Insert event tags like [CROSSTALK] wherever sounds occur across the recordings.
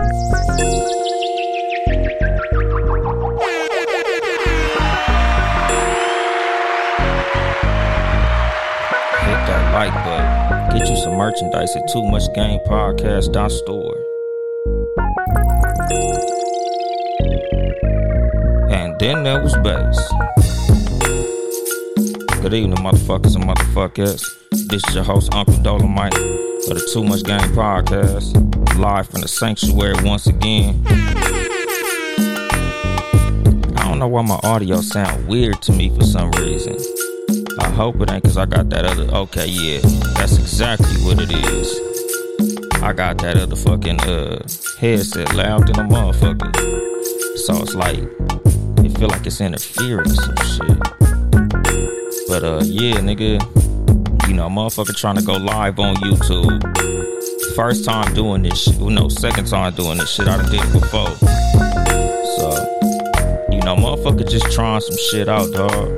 Hit that like button. Get you some merchandise at Too Much Game Podcast store. And then there was bass. Good evening, motherfuckers and motherfuckers. This is your host, Uncle Dolemite of the Too Much Game Podcast, live from the sanctuary once again. I don't know why my audio sound weird to me for some reason. I hope it ain't cause I got that other okay, yeah. That's exactly what it is. I got that other fucking uh headset loud than a motherfucker. So it's like it feel like it's interfering some shit. But uh yeah, nigga, you know, motherfucker trying to go live on YouTube. First time doing this shit. Well, no, second time doing this shit. I done did it before. So, you know, motherfucker just trying some shit out, dog.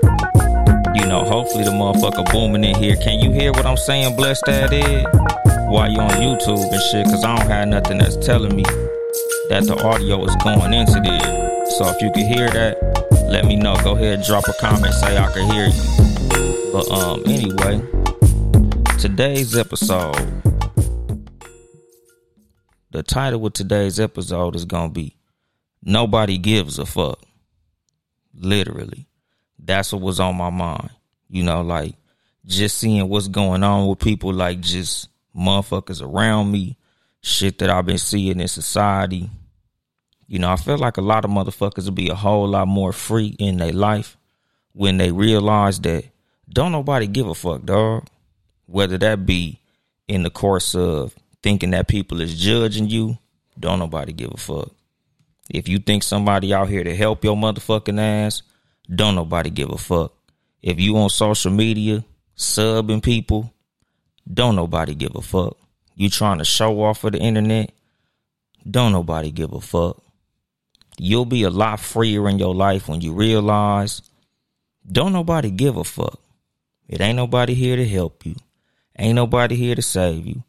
You know, hopefully the motherfucker booming in here. Can you hear what I'm saying, blessed that is? Why you on YouTube and shit, cause I don't have nothing that's telling me that the audio is going into there. So if you can hear that, let me know. Go ahead, drop a comment, say I can hear you. But um, anyway, today's episode, the title of today's episode is gonna be "Nobody Gives a Fuck." Literally, that's what was on my mind. You know, like just seeing what's going on with people, like just motherfuckers around me, shit that I've been seeing in society. You know, I feel like a lot of motherfuckers will be a whole lot more free in their life when they realize that don't nobody give a fuck, dog. Whether that be in the course of thinking that people is judging you, don't nobody give a fuck. If you think somebody out here to help your motherfucking ass, don't nobody give a fuck. If you on social media subbing people, don't nobody give a fuck. You trying to show off for the internet, don't nobody give a fuck. You'll be a lot freer in your life when you realize don't nobody give a fuck. It ain't nobody here to help you. Ain't nobody here to save you.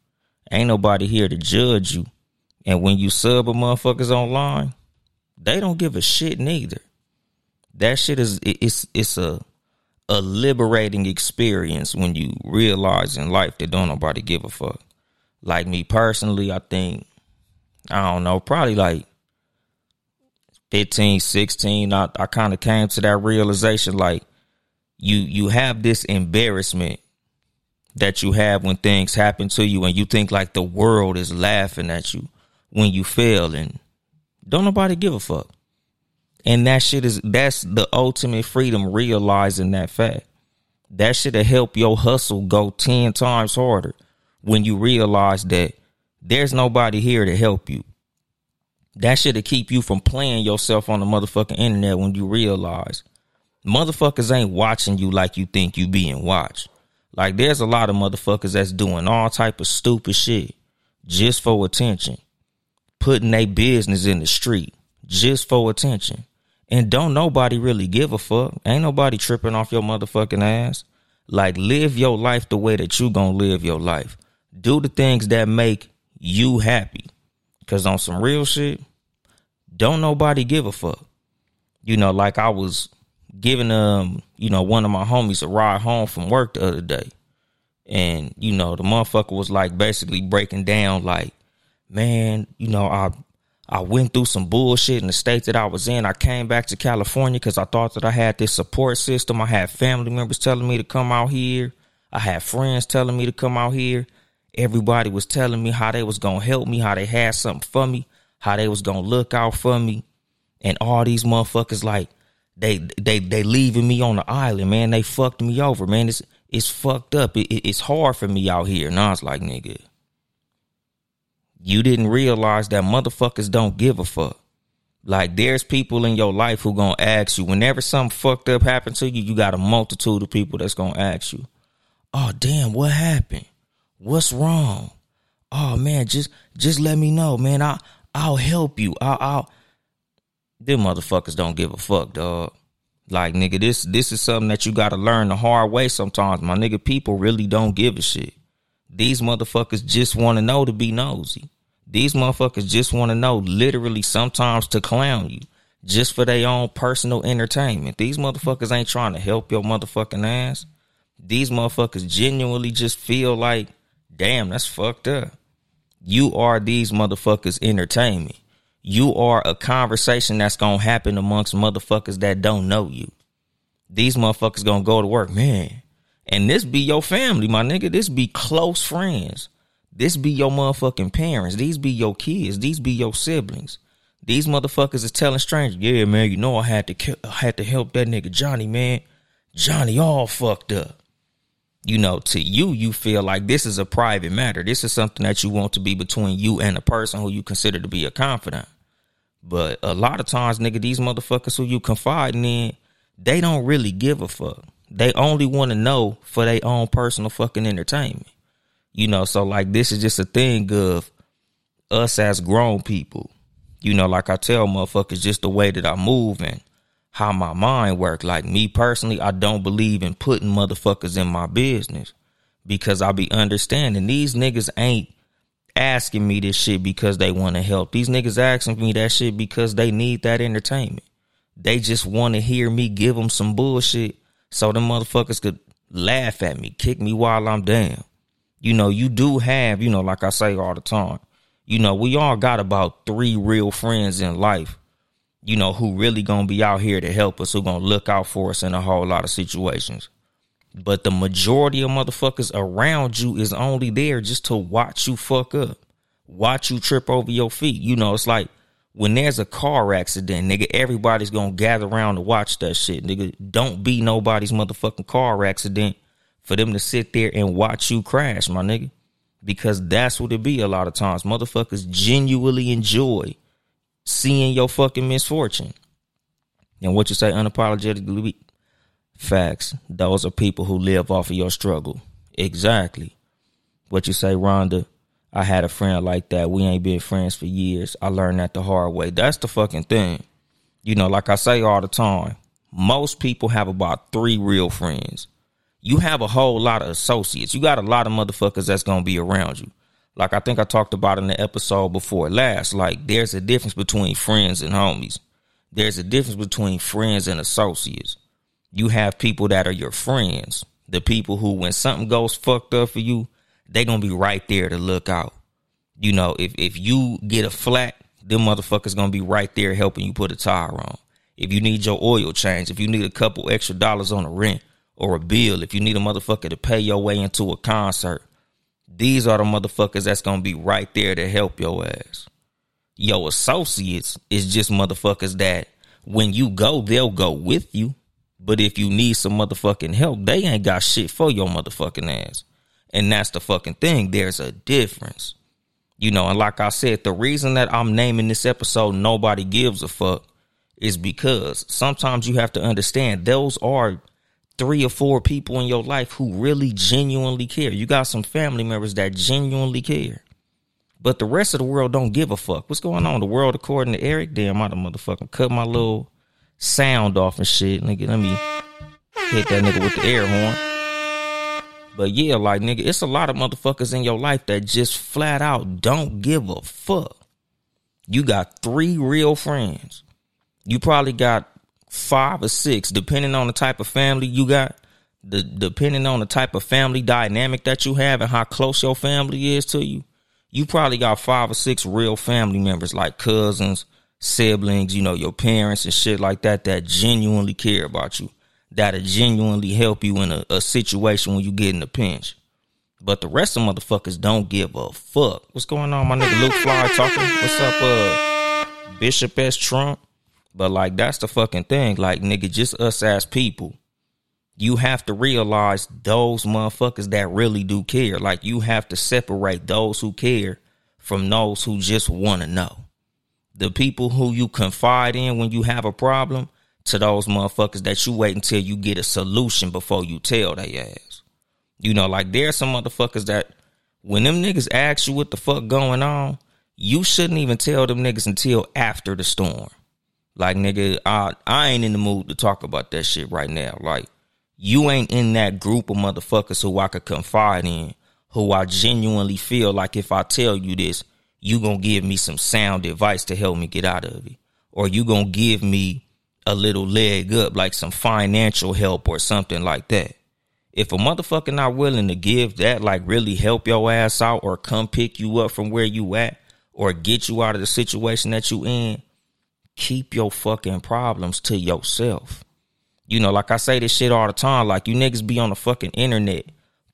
Ain't nobody here to judge you. And when you sub a motherfuckers online, they don't give a shit neither. That shit is it's it's a a liberating experience when you realize in life that don't nobody give a fuck. Like me personally, I think I don't know, probably like 15, 16, I, I kind of came to that realization like you you have this embarrassment that you have when things happen to you and you think like the world is laughing at you when you fail and don't nobody give a fuck. And that shit is that's the ultimate freedom realizing that fact. That should have helped your hustle go 10 times harder when you realize that there's nobody here to help you. That should have keep you from playing yourself on the motherfucking internet when you realize motherfuckers ain't watching you like you think you being watched. Like there's a lot of motherfuckers that's doing all type of stupid shit just for attention. Putting their business in the street just for attention. And don't nobody really give a fuck. Ain't nobody tripping off your motherfucking ass. Like live your life the way that you gonna live your life. Do the things that make you happy. Cause on some real shit, don't nobody give a fuck. You know, like I was giving um, you know, one of my homies a ride home from work the other day. And, you know, the motherfucker was like basically breaking down like, man, you know, I I went through some bullshit in the state that I was in. I came back to California because I thought that I had this support system. I had family members telling me to come out here. I had friends telling me to come out here. Everybody was telling me how they was gonna help me, how they had something for me, how they was gonna look out for me. And all these motherfuckers like they they they leaving me on the island, man. They fucked me over, man. It's it's fucked up. It, it, it's hard for me out here. And I was like, nigga, you didn't realize that motherfuckers don't give a fuck. Like there's people in your life who gonna ask you whenever something fucked up happened to you. You got a multitude of people that's gonna ask you, "Oh damn, what happened? What's wrong? Oh man, just just let me know, man. I I'll help you. I'll, I'll them motherfuckers don't give a fuck, dog. Like nigga, this this is something that you gotta learn the hard way sometimes. My nigga, people really don't give a shit. These motherfuckers just wanna know to be nosy. These motherfuckers just want to know literally sometimes to clown you just for their own personal entertainment. These motherfuckers ain't trying to help your motherfucking ass. These motherfuckers genuinely just feel like, damn, that's fucked up. You are these motherfuckers' entertainment. You are a conversation that's gonna happen amongst motherfuckers that don't know you. These motherfuckers gonna go to work, man. And this be your family, my nigga. This be close friends. This be your motherfucking parents. These be your kids. These be your siblings. These motherfuckers is telling strangers, yeah, man, you know I had to I had to help that nigga Johnny, man. Johnny all fucked up. You know, to you, you feel like this is a private matter. This is something that you want to be between you and a person who you consider to be a confidant. But a lot of times, nigga, these motherfuckers who you confiding in, they don't really give a fuck. They only want to know for their own personal fucking entertainment. You know, so like this is just a thing of us as grown people. You know, like I tell motherfuckers, just the way that I move and how my mind work. Like me personally, I don't believe in putting motherfuckers in my business because I be understanding these niggas ain't asking me this shit because they want to help. These niggas asking me that shit because they need that entertainment. They just want to hear me give them some bullshit so the motherfuckers could laugh at me, kick me while I'm down you know, you do have, you know, like I say all the time, you know, we all got about three real friends in life, you know, who really gonna be out here to help us, who gonna look out for us in a whole lot of situations. But the majority of motherfuckers around you is only there just to watch you fuck up, watch you trip over your feet. You know, it's like when there's a car accident, nigga, everybody's gonna gather around to watch that shit. Nigga, don't be nobody's motherfucking car accident for them to sit there and watch you crash, my nigga. Because that's what it be a lot of times. Motherfuckers genuinely enjoy seeing your fucking misfortune. And what you say unapologetically facts. Those are people who live off of your struggle. Exactly. What you say, Rhonda. I had a friend like that. We ain't been friends for years. I learned that the hard way. That's the fucking thing. You know, like I say all the time, most people have about three real friends you have a whole lot of associates. You got a lot of motherfuckers that's gonna be around you. Like I think I talked about in the episode before last. Like there's a difference between friends and homies. There's a difference between friends and associates. You have people that are your friends. The people who when something goes fucked up for you, they gonna be right there to look out. You know, if if you get a flat, them motherfuckers gonna be right there helping you put a tire on. If you need your oil change, if you need a couple extra dollars on the rent, or a bill, if you need a motherfucker to pay your way into a concert, these are the motherfuckers that's gonna be right there to help your ass. Your associates is just motherfuckers that when you go, they'll go with you. But if you need some motherfucking help, they ain't got shit for your motherfucking ass. And that's the fucking thing. There's a difference. You know, and like I said, the reason that I'm naming this episode Nobody Gives a Fuck is because sometimes you have to understand those are three or four people in your life who really genuinely care. You got some family members that genuinely care. But the rest of the world don't give a fuck. What's going on? The world according to Eric? Damn, I done motherfucking cut my little sound off and shit. Nigga, let me hit that nigga with the air horn. But yeah, like nigga, it's a lot of motherfuckers in your life that just flat out don't give a fuck. You got three real friends. You probably got five or six, depending on the type of family you got, the depending on the type of family dynamic that you have and how close your family is to you, you probably got five or six real family members like cousins, siblings, you know, your parents and shit like that that genuinely care about you, that'll genuinely help you in a, a situation when you get in a pinch. But the rest of motherfuckers don't give a fuck. What's going on, my nigga Luke Fly talking? What's up, uh, Bishop S. Trump? But like that's the fucking thing. Like nigga, just us as people. You have to realize those motherfuckers that really do care. Like you have to separate those who care from those who just want to know. The people who you confide in when you have a problem to those motherfuckers that you wait until you get a solution before you tell they ass. You know, like there's some motherfuckers that when them niggas ask you what the fuck going on, you shouldn't even tell them niggas until after the storm. Like nigga, I I ain't in the mood to talk about that shit right now. Like you ain't in that group of motherfuckers who I could confide in, who I genuinely feel like if I tell you this, you gonna give me some sound advice to help me get out of it. Or you gonna give me a little leg up, like some financial help or something like that. If a motherfucker not willing to give that, like really help your ass out or come pick you up from where you at or get you out of the situation that you in, keep your fucking problems to yourself. You know, like I say this shit all the time, like you niggas be on the fucking internet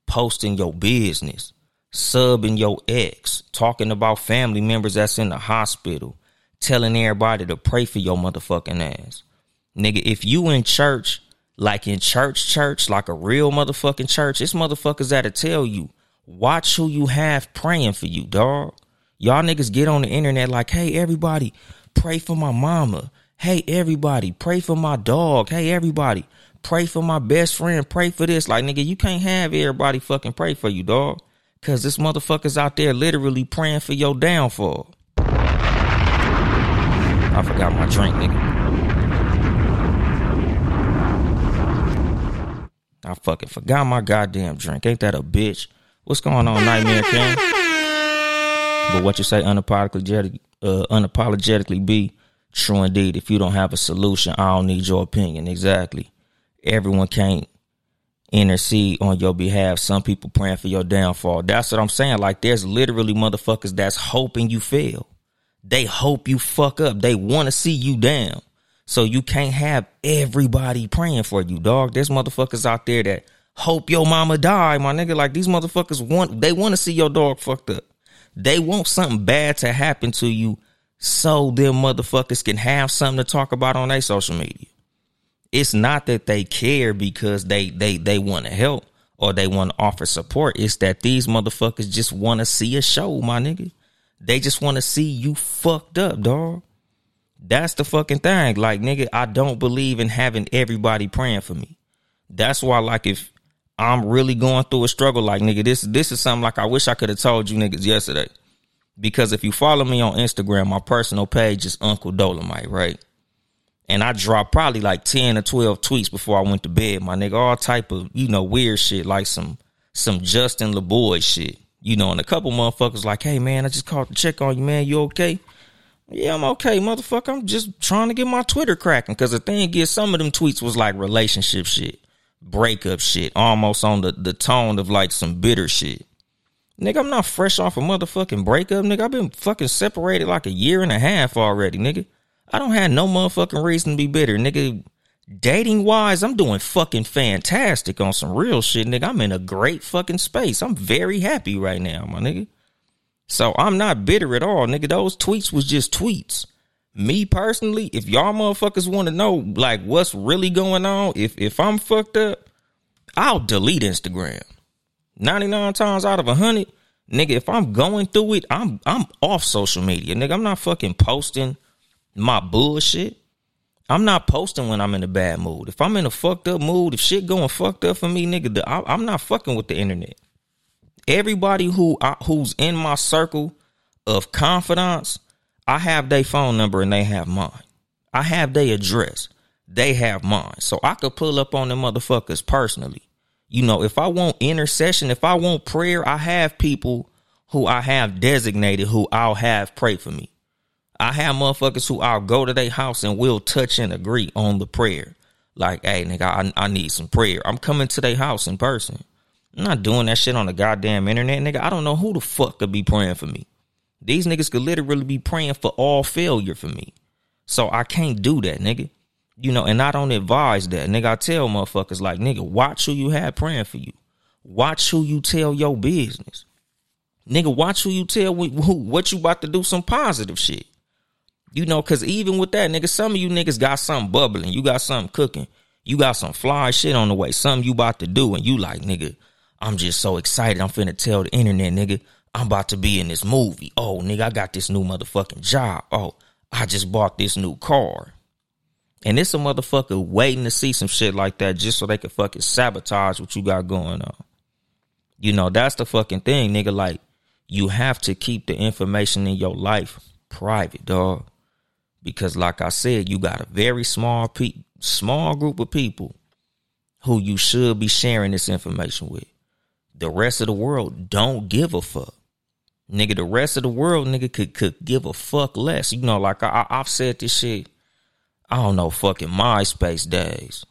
posting your business, subbing your ex, talking about family members that's in the hospital, telling everybody to pray for your motherfucking ass. Nigga, if you in church like in church, church, like a real motherfucking church, it's motherfuckers that'll tell you, watch who you have praying for you, dog. Y'all niggas get on the internet like, hey, everybody, pray for my mama. Hey, everybody, pray for my dog. Hey, everybody, pray for my best friend. Pray for this. Like, nigga, you can't have everybody fucking pray for you, dog. Cause this motherfucker's out there literally praying for your downfall. I forgot my drink, nigga. I fucking forgot my goddamn drink. Ain't that a bitch? What's going on, Nightmare King? But what you say unapologetically, uh, unapologetically be true indeed. If you don't have a solution, I don't need your opinion. Exactly. Everyone can't intercede on your behalf. Some people praying for your downfall. That's what I'm saying. Like there's literally motherfuckers that's hoping you fail. They hope you fuck up. They want to see you down. So you can't have everybody praying for you, dog. There's motherfuckers out there that hope your mama die, my nigga. Like these motherfuckers want they want to see your dog fucked up. They want something bad to happen to you so them motherfuckers can have something to talk about on their social media. It's not that they care because they they they want to help or they want to offer support. It's that these motherfuckers just want to see a show, my nigga. They just want to see you fucked up, dog. That's the fucking thing. Like, nigga, I don't believe in having everybody praying for me. That's why, like, if I'm really going through a struggle, like, nigga, this this is something like I wish I could have told you niggas yesterday. Because if you follow me on Instagram, my personal page is Uncle Dolemite, right? And I dropped probably like 10 or 12 tweets before I went to bed, my nigga. All type of, you know, weird shit, like some some Justin Laboy shit. You know, and a couple motherfuckers like, hey man, I just called to check on you, man. You okay? Yeah, I'm okay, motherfucker. I'm just trying to get my Twitter cracking. Cause the thing is, some of them tweets was like relationship shit, breakup shit, almost on the, the tone of like some bitter shit. Nigga, I'm not fresh off a motherfucking breakup, nigga. I've been fucking separated like a year and a half already, nigga. I don't have no motherfucking reason to be bitter, nigga. Dating wise, I'm doing fucking fantastic on some real shit, nigga. I'm in a great fucking space. I'm very happy right now, my nigga. So I'm not bitter at all, nigga. Those tweets was just tweets. Me personally, if y'all motherfuckers want to know like what's really going on, if if I'm fucked up, I'll delete Instagram. 99 times out of a hundred, nigga, if I'm going through it, I'm I'm off social media. Nigga, I'm not fucking posting my bullshit. I'm not posting when I'm in a bad mood. If I'm in a fucked up mood, if shit going fucked up for me, nigga, I, I'm not fucking with the internet everybody who I, who's in my circle of confidence, I have their phone number and they have mine. I have their address. They have mine. So I could pull up on them motherfuckers personally. You know, if I want intercession, if I want prayer, I have people who I have designated who I'll have pray for me. I have motherfuckers who I'll go to their house and we'll touch and agree on the prayer. Like, hey, nigga, I, I need some prayer. I'm coming to their house in person. I'm not doing that shit on the goddamn internet, nigga. I don't know who the fuck could be praying for me. These niggas could literally be praying for all failure for me. So I can't do that, nigga. You know, and I don't advise that. Nigga, I tell motherfuckers like, nigga, watch who you have praying for you. Watch who you tell your business. Nigga, watch who you tell who, what you about to do some positive shit. You know, cause even with that, nigga, some of you niggas got something bubbling. You got something cooking. You got some fly shit on the way. Something you about to do. And you like, nigga, I'm just so excited. I'm finna tell the internet, nigga, I'm about to be in this movie. Oh, nigga, I got this new motherfucking job. Oh, I just bought this new car. And it's a motherfucker waiting to see some shit like that just so they can fucking sabotage what you got going on. You know, that's the fucking thing, nigga. Like, you have to keep the information in your life private, dog. Because like I said, you got a very small pe- small group of people who you should be sharing this information with. The rest of the world don't give a fuck. Nigga, the rest of the world, nigga, could could give a fuck less. You know, like I, I've said this shit. I don't know, fucking MySpace days.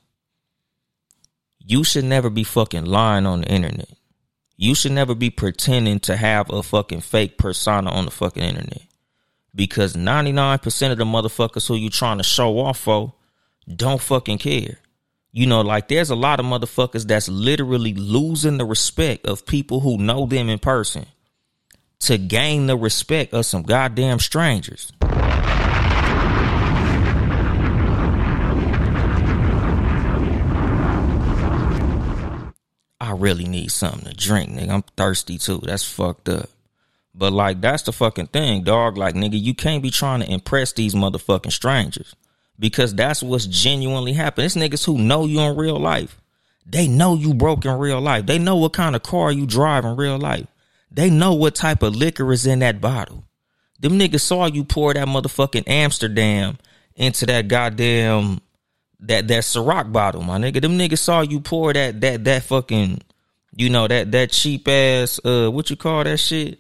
You should never be fucking lying on the internet. You should never be pretending to have a fucking fake persona on the fucking internet. Because 99% of the motherfuckers who you trying to show off for don't fucking care. You know, like there's a lot of motherfuckers that's literally losing the respect of people who know them in person to gain the respect of some goddamn strangers. I really need something to drink, nigga. I'm thirsty too. That's fucked up. But like that's the fucking thing, dog. Like nigga, you can't be trying to impress these motherfucking strangers because that's what's genuinely happening. It's niggas who know you in real life. They know you broke in real life. They know what kind of car you drive in real life. They know what type of liquor is in that bottle. Them niggas saw you pour that motherfucking Amsterdam into that goddamn that that Ciroc bottle, my nigga. Them niggas saw you pour that that that fucking you know that that cheap ass uh what you call that shit?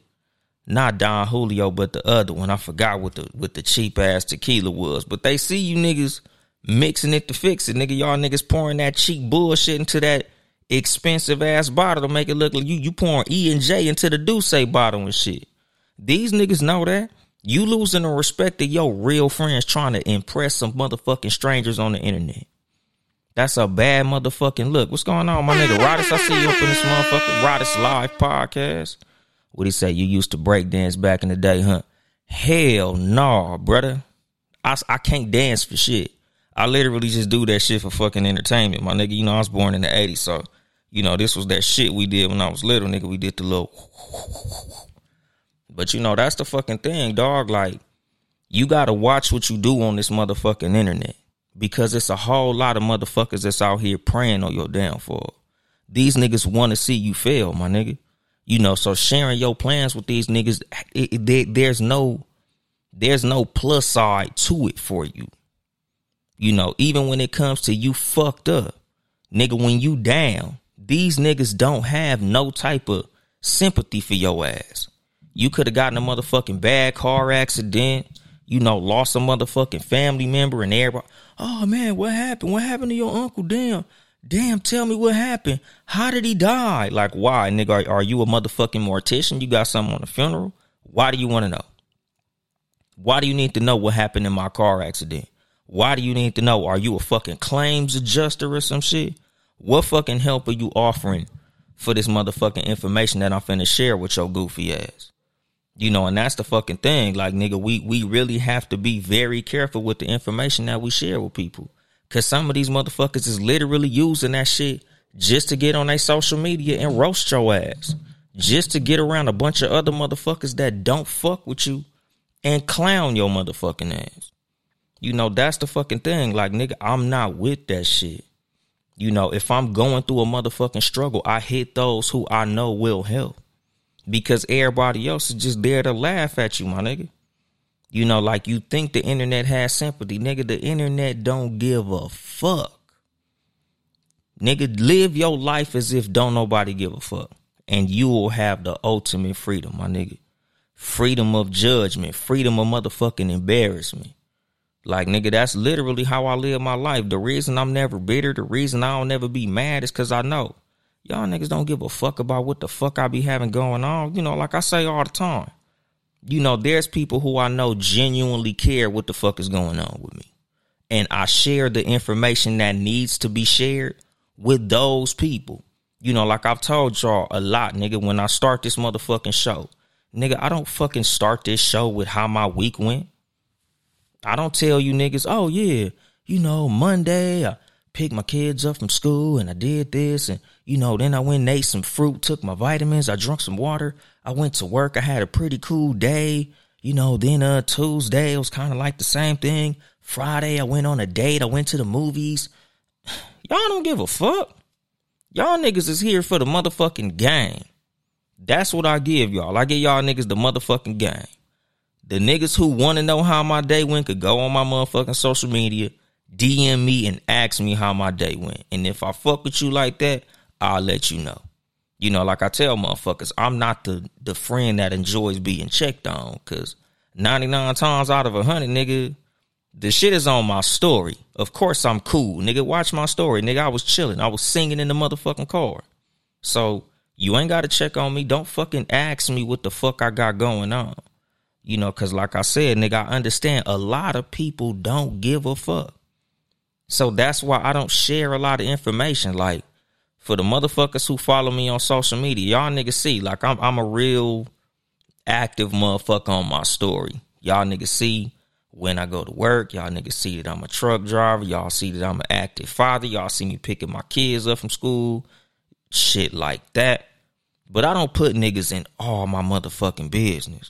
Not Don Julio, but the other one. I forgot what the what the cheap ass tequila was. But they see you niggas mixing it to fix it, nigga. Y'all niggas pouring that cheap bullshit into that expensive ass bottle to make it look like you you pouring E and J into the D'ussé bottle and shit. These niggas know that. You losing the respect of your real friends trying to impress some motherfucking strangers on the internet. That's a bad motherfucking look. What's going on, my nigga? Rodis, I see you up in this motherfucking Rodis Live podcast. What he say? You used to break dance back in the day, huh? Hell no, nah, brother. I, I can't dance for shit. I literally just do that shit for fucking entertainment, my nigga. You know, I was born in the 80s, so, you know, this was that shit we did when I was little, nigga. We did the little but you know, that's the fucking thing, dog. Like, you gotta watch what you do on this motherfucking internet. Because it's a whole lot of motherfuckers that's out here praying on your downfall. These niggas wanna see you fail, my nigga. You know, so sharing your plans with these niggas, it, it, there's no, there's no plus side to it for you. You know, even when it comes to you fucked up, nigga, when you down, these niggas don't have no type of sympathy for your ass. You could have gotten a motherfucking bad car accident, you know, lost a motherfucking family member and everybody. Oh man, what happened? What happened to your uncle? Damn. Damn, tell me what happened. How did he die? Like, why, nigga? Are, are you a motherfucking mortician? You got something on the funeral? Why do you want to know? Why do you need to know what happened in my car accident? Why do you need to know? Are you a fucking claims adjuster or some shit? What fucking help are you offering for this motherfucking information that I'm finna share with your goofy ass? You know, and that's the fucking thing. Like, nigga, we we really have to be very careful with the information that we share with people. Cause some of these motherfuckers is literally using that shit just to get on their social media and roast your ass. Just to get around a bunch of other motherfuckers that don't fuck with you and clown your motherfucking ass. You know, that's the fucking thing. Like, nigga, I'm not with that shit. You know, if I'm going through a motherfucking struggle, I hit those who I know will help because everybody else is just there to laugh at you, my nigga. You know, like you think the internet has sympathy. Nigga, the internet don't give a fuck. Nigga, live your life as if don't nobody give a fuck. And you will have the ultimate freedom, my nigga. Freedom of judgment, freedom of motherfucking embarrassment. Like, nigga, that's literally how I live my life. The reason I'm never bitter, the reason I don't never be mad is because I know Y'all niggas don't give a fuck about what the fuck I be having going on. You know, like I say all the time. You know, there's people who I know genuinely care what the fuck is going on with me. And I share the information that needs to be shared with those people. You know, like I've told y'all a lot, nigga, when I start this motherfucking show. Nigga, I don't fucking start this show with how my week went. I don't tell you niggas, oh yeah, you know, Monday I picked my kids up from school and I did this and you know, then I went and ate some fruit, took my vitamins, I drank some water. I went to work. I had a pretty cool day. You know, then uh Tuesday it was kind of like the same thing. Friday I went on a date. I went to the movies. [SIGHS] Y'all don't give a fuck. Y'all niggas is here for the motherfucking game. That's what I give y'all. I give y'all niggas the motherfucking game. The niggas who want to know how my day went could go on my motherfucking social media, DM me and ask me how my day went. And if I fuck with you like that, I'll let you know. You know, like I tell motherfuckers, I'm not the the friend that enjoys being checked on. Cause 99 times out of a hundred, nigga, the shit is on my story. Of course I'm cool. Nigga, watch my story. Nigga, I was chilling. I was singing in the motherfucking car. So you ain't gotta check on me. Don't fucking ask me what the fuck I got going on. You know, cause like I said, nigga, I understand a lot of people don't give a fuck. So that's why I don't share a lot of information. Like for the motherfuckers who follow me on social media, y'all niggas see, like I'm I'm a real active motherfucker on my story. Y'all niggas see when I go to work. Y'all niggas see that I'm a truck driver. Y'all see that I'm an active father. Y'all see me picking my kids up from school. Shit like that. But I don't put niggas in all my motherfucking business.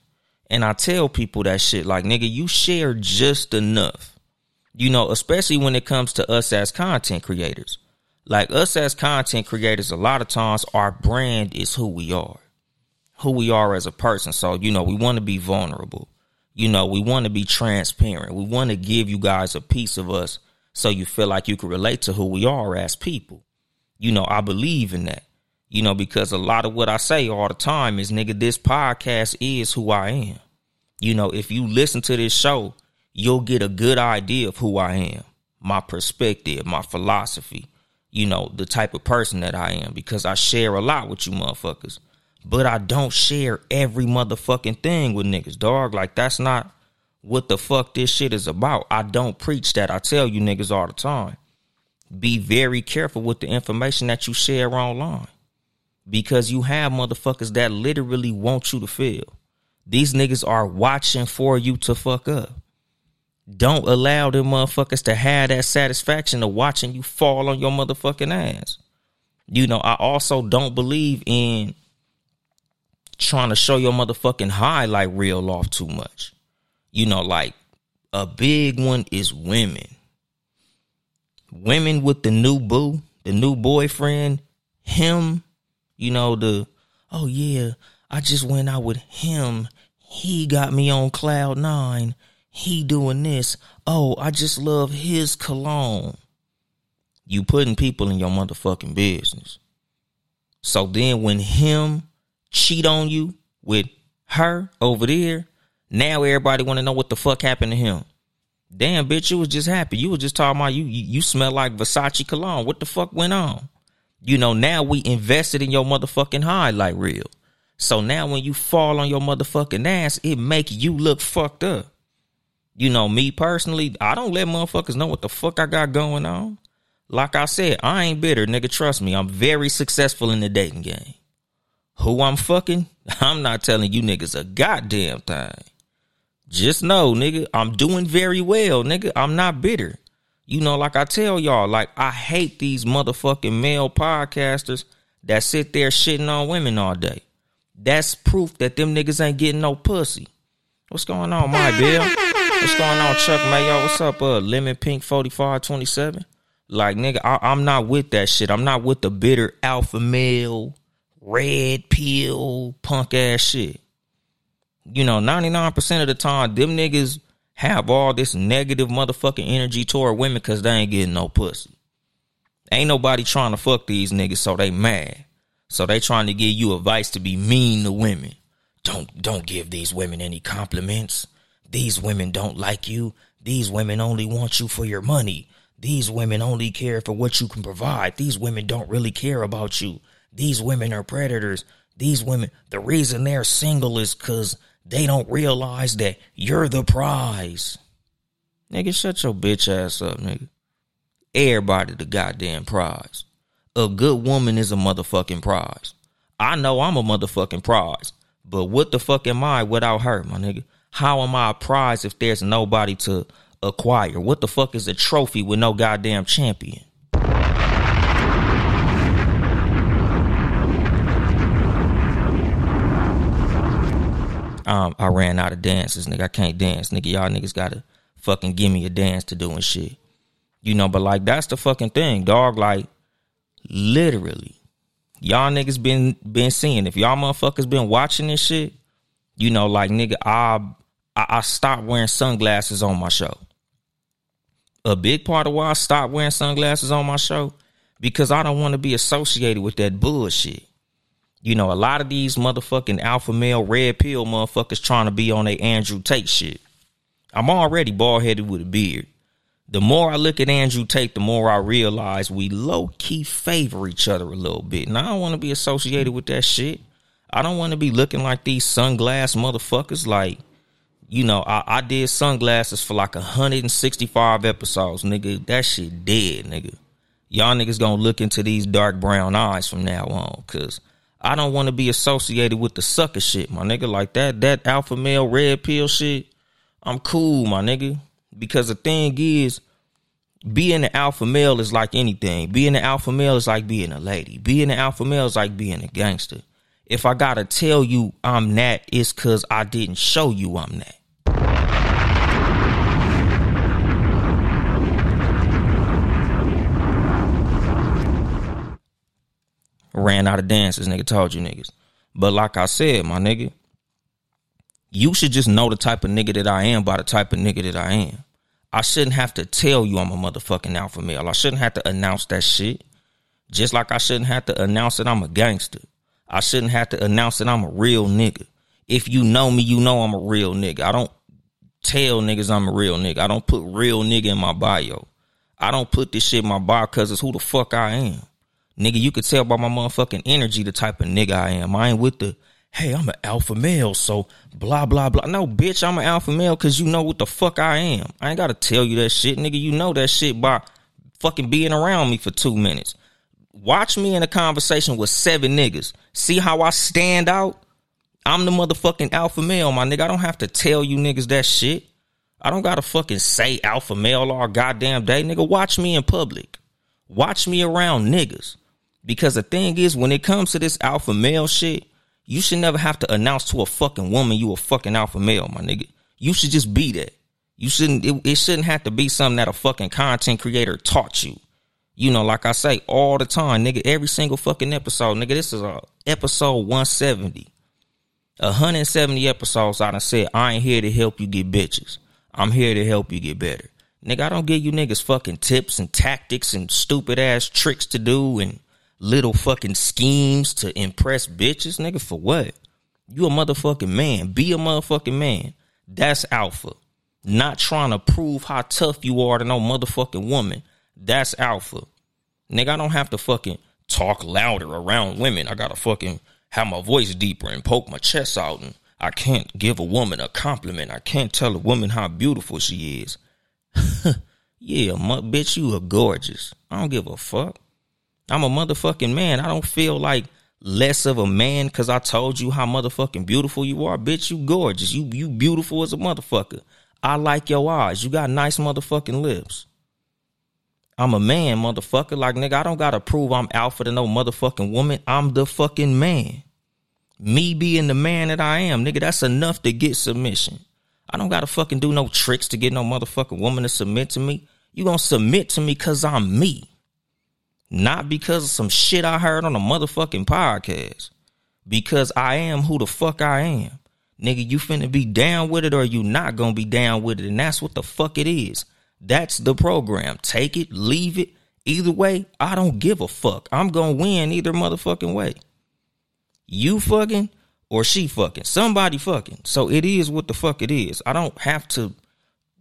And I tell people that shit like, nigga, you share just enough. You know, especially when it comes to us as content creators. Like us as content creators, a lot of times our brand is who we are, who we are as a person. So, you know, we want to be vulnerable. You know, we want to be transparent. We want to give you guys a piece of us so you feel like you can relate to who we are as people. You know, I believe in that. You know, because a lot of what I say all the time is, nigga, this podcast is who I am. You know, if you listen to this show, you'll get a good idea of who I am, my perspective, my philosophy you know, the type of person that I am because I share a lot with you motherfuckers. But I don't share every motherfucking thing with niggas, dog. Like that's not what the fuck this shit is about. I don't preach that. I tell you niggas all the time. Be very careful with the information that you share online. Because you have motherfuckers that literally want you to fail. These niggas are watching for you to fuck up. Don't allow them motherfuckers to have that satisfaction of watching you fall on your motherfucking ass. You know, I also don't believe in trying to show your motherfucking highlight reel off too much. You know, like a big one is women. Women with the new boo, the new boyfriend, him, you know, the, oh yeah, I just went out with him. He got me on cloud nine he doing this. Oh, I just love his cologne. You putting people in your motherfucking business. So then when him cheat on you with her over there, now everybody want to know what the fuck happened to him. Damn, bitch, you was just happy. You was just talking about you, you, you smell like Versace cologne. What the fuck went on? You know, now we invested in your motherfucking highlight reel. So now when you fall on your motherfucking ass, it make you look fucked up. You know, me personally, I don't let motherfuckers know what the fuck I got going on. Like I said, I ain't bitter, nigga. Trust me, I'm very successful in the dating game. Who I'm fucking, [LAUGHS] I'm not telling you niggas a goddamn thing. Just know, nigga, I'm doing very well, nigga. I'm not bitter. You know, like I tell y'all, like I hate these motherfucking male podcasters that sit there shitting on women all day. That's proof that them niggas ain't getting no pussy. What's going on, my bill? [LAUGHS] What's going on, Chuck Mayo? What's up, uh, Lemon Pink 4527? Like, nigga, I, am not with that shit. I'm not with the bitter alpha male, red pill, punk ass shit. You know, 99% of the time, them niggas have all this negative motherfucking energy toward women because they ain't getting no pussy. Ain't nobody trying to fuck these niggas, so they mad. So they trying to give you advice to be mean to women. Don't don't give these women any compliments. These women don't like you. These women only want you for your money. These women only care for what you can provide. These women don't really care about you. These women are predators. These women, the reason they're single is because they don't realize that you're the prize. Nigga, shut your bitch ass up, nigga. Everybody the goddamn prize. A good woman is a motherfucking prize. I know I'm a motherfucking prize. But what the fuck am I without her, my nigga? How am I a prize if there's nobody to acquire? What the fuck is a trophy with no goddamn champion? Um, I ran out of dances, nigga. I can't dance, nigga. Y'all niggas gotta fucking give me a dance to do and shit. You know, but like that's the fucking thing, dog. Like, literally, y'all niggas been been seeing. If y'all motherfuckers been watching this shit, you know, like nigga, I I, I stopped wearing sunglasses on my show. A big part of why I stopped wearing sunglasses on my show because I don't want to be associated with that bullshit. You know, a lot of these motherfucking alpha male red pill motherfuckers trying to be on a Andrew Tate shit. I'm already bald headed with a beard. The more I look at Andrew Tate, the more I realize we low key favor each other a little bit. And I don't want to be associated with that shit. I don't want to be looking like these sunglass motherfuckers. Like, you know, I, I did sunglasses for like 165 episodes, nigga. That shit dead, nigga. Y'all niggas gonna look into these dark brown eyes from now on, cause I don't want to be associated with the sucker shit, my nigga. Like that, that alpha male red pill shit. I'm cool, my nigga. Because the thing is, being an alpha male is like anything. Being an alpha male is like being a lady. Being an alpha male is like being a gangster. If I gotta tell you I'm that, it's cause I didn't show you I'm that. Ran out of dances, nigga. Told you niggas. But like I said, my nigga, you should just know the type of nigga that I am by the type of nigga that I am. I shouldn't have to tell you I'm a motherfucking alpha male. I shouldn't have to announce that shit. Just like I shouldn't have to announce that I'm a gangster. I shouldn't have to announce that I'm a real nigga. If you know me, you know I'm a real nigga. I don't tell niggas I'm a real nigga. I don't put real nigga in my bio. I don't put this shit in my bio because it's who the fuck I am. Nigga, you could tell by my motherfucking energy the type of nigga I am. I ain't with the, hey, I'm an alpha male, so blah, blah, blah. No, bitch, I'm an alpha male because you know what the fuck I am. I ain't got to tell you that shit, nigga. You know that shit by fucking being around me for two minutes. Watch me in a conversation with seven niggas. See how I stand out? I'm the motherfucking alpha male, my nigga. I don't have to tell you niggas that shit. I don't gotta fucking say alpha male all goddamn day, nigga. Watch me in public. Watch me around niggas. Because the thing is, when it comes to this alpha male shit, you should never have to announce to a fucking woman you a fucking alpha male, my nigga. You should just be that. You shouldn't. It, it shouldn't have to be something that a fucking content creator taught you. You know, like I say all the time, nigga. Every single fucking episode, nigga. This is a episode one seventy. 170 episodes I done said I ain't here to help you get bitches. I'm here to help you get better. Nigga, I don't give you niggas fucking tips and tactics and stupid ass tricks to do and little fucking schemes to impress bitches, nigga, for what? You a motherfucking man. Be a motherfucking man. That's alpha. Not trying to prove how tough you are to no motherfucking woman. That's alpha. Nigga, I don't have to fucking talk louder around women. I gotta fucking have my voice deeper and poke my chest out and I can't give a woman a compliment. I can't tell a woman how beautiful she is. [LAUGHS] yeah, my, bitch, you are gorgeous. I don't give a fuck. I'm a motherfucking man. I don't feel like less of a man because I told you how motherfucking beautiful you are. Bitch, you gorgeous. You you beautiful as a motherfucker. I like your eyes. You got nice motherfucking lips. I'm a man, motherfucker. Like nigga, I don't gotta prove I'm alpha to no motherfucking woman. I'm the fucking man. Me being the man that I am, nigga, that's enough to get submission. I don't gotta fucking do no tricks to get no motherfucking woman to submit to me. You gonna submit to me cause I'm me. Not because of some shit I heard on a motherfucking podcast. Because I am who the fuck I am. Nigga, you finna be down with it or you not gonna be down with it. And that's what the fuck it is. That's the program. Take it, leave it. Either way, I don't give a fuck. I'm gonna win either motherfucking way. You fucking or she fucking. Somebody fucking. So it is what the fuck it is. I don't have to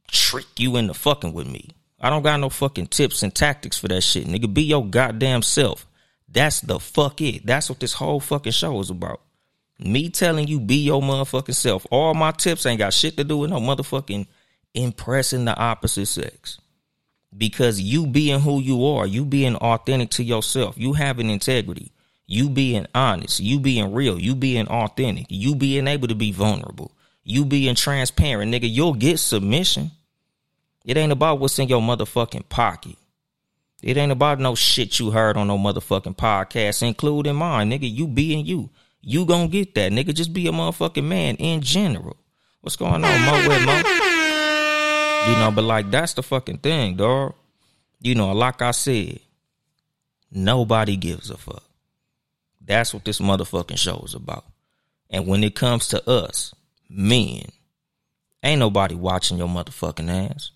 trick you into fucking with me. I don't got no fucking tips and tactics for that shit. Nigga, be your goddamn self. That's the fuck it. That's what this whole fucking show is about. Me telling you be your motherfucking self. All my tips ain't got shit to do with no motherfucking impressing the opposite sex. Because you being who you are, you being authentic to yourself, you having integrity, you being honest, you being real, you being authentic, you being able to be vulnerable, you being transparent, nigga, you'll get submission. It ain't about what's in your motherfucking pocket. It ain't about no shit you heard on no motherfucking podcast, including mine, nigga. You being you. You gonna get that, nigga. Just be a motherfucking man in general. What's going on, Mo? Where, Mo? You know, but like that's the fucking thing, dog. You know, like I said, nobody gives a fuck. That's what this motherfucking show is about. And when it comes to us, men, ain't nobody watching your motherfucking ass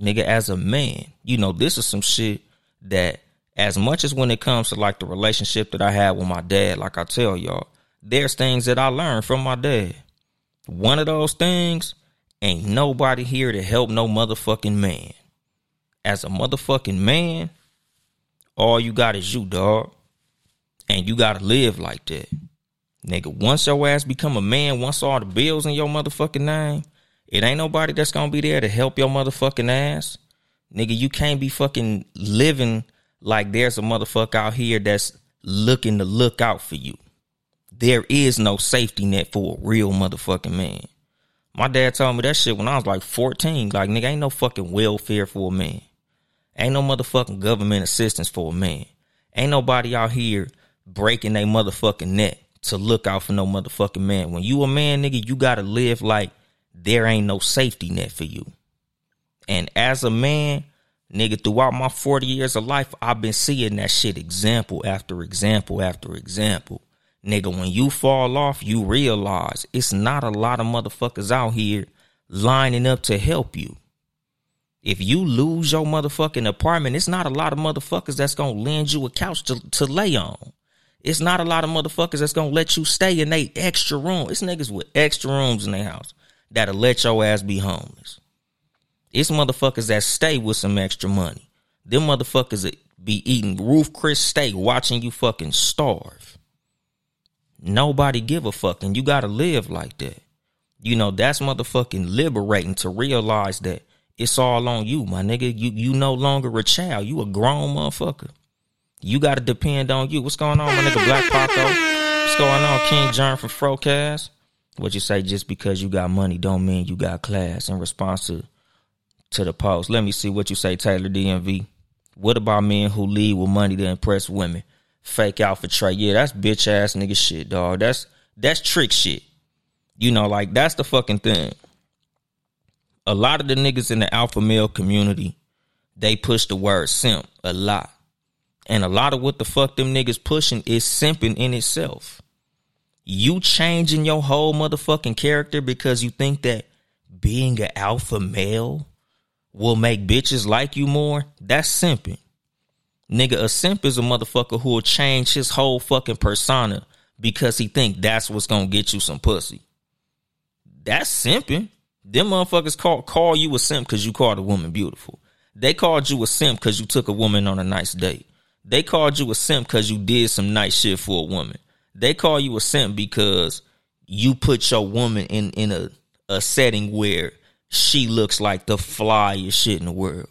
nigga, as a man, you know, this is some shit that as much as when it comes to like the relationship that I had with my dad, like I tell y'all, there's things that I learned from my dad. One of those things ain't nobody here to help no motherfucking man. As a motherfucking man, all you got is you, dog. And you gotta live like that. Nigga, once your ass become a man, once all the bills in your motherfucking name, it ain't nobody that's gonna be there to help your motherfucking ass. Nigga, you can't be fucking living like there's a motherfucker out here that's looking to look out for you. There is no safety net for a real motherfucking man. My dad told me that shit when I was like 14. Like, nigga, ain't no fucking welfare for a man. Ain't no motherfucking government assistance for a man. Ain't nobody out here breaking their motherfucking neck to look out for no motherfucking man. When you a man, nigga, you gotta live like there ain't no safety net for you. And as a man, nigga, throughout my 40 years of life, I've been seeing that shit example after example after example. Nigga, when you fall off, you realize it's not a lot of motherfuckers out here lining up to help you. If you lose your motherfucking apartment, it's not a lot of motherfuckers that's gonna lend you a couch to, to lay on. It's not a lot of motherfuckers that's gonna let you stay in they extra room. It's niggas with extra rooms in their house that'll let your ass be homeless. It's motherfuckers that stay with some extra money. Them motherfuckers that be eating Ruth Chris steak watching you fucking starve. Nobody give a fuck and you gotta live like that. You know, that's motherfucking liberating to realize that it's all on you, my nigga. You you no longer a child. You a grown motherfucker. You gotta depend on you. What's going on, my nigga Black Paco? What's going on, King John from Frocast? What you say just because you got money don't mean you got class in response to to the post. Let me see what you say, Taylor DMV. What about men who lead with money to impress women? Fake out for trade. Yeah, that's bitch ass nigga shit, dog. That's that's trick shit. You know, like that's the fucking thing. A lot of the niggas in the alpha male community, they push the word simp a lot. And a lot of what the fuck them niggas pushing is simping in itself. You changing your whole motherfucking character because you think that being an alpha male will make bitches like you more, that's simping. Nigga, a simp is a motherfucker who will change his whole fucking persona because he think that's what's gonna get you some pussy. That's simping. Them motherfuckers call call you a simp because you called a woman beautiful. They called you a simp because you took a woman on a nice date. They called you a simp because you did some nice shit for a woman. They call you a simp because you put your woman in in a a setting where she looks like the flyest shit in the world.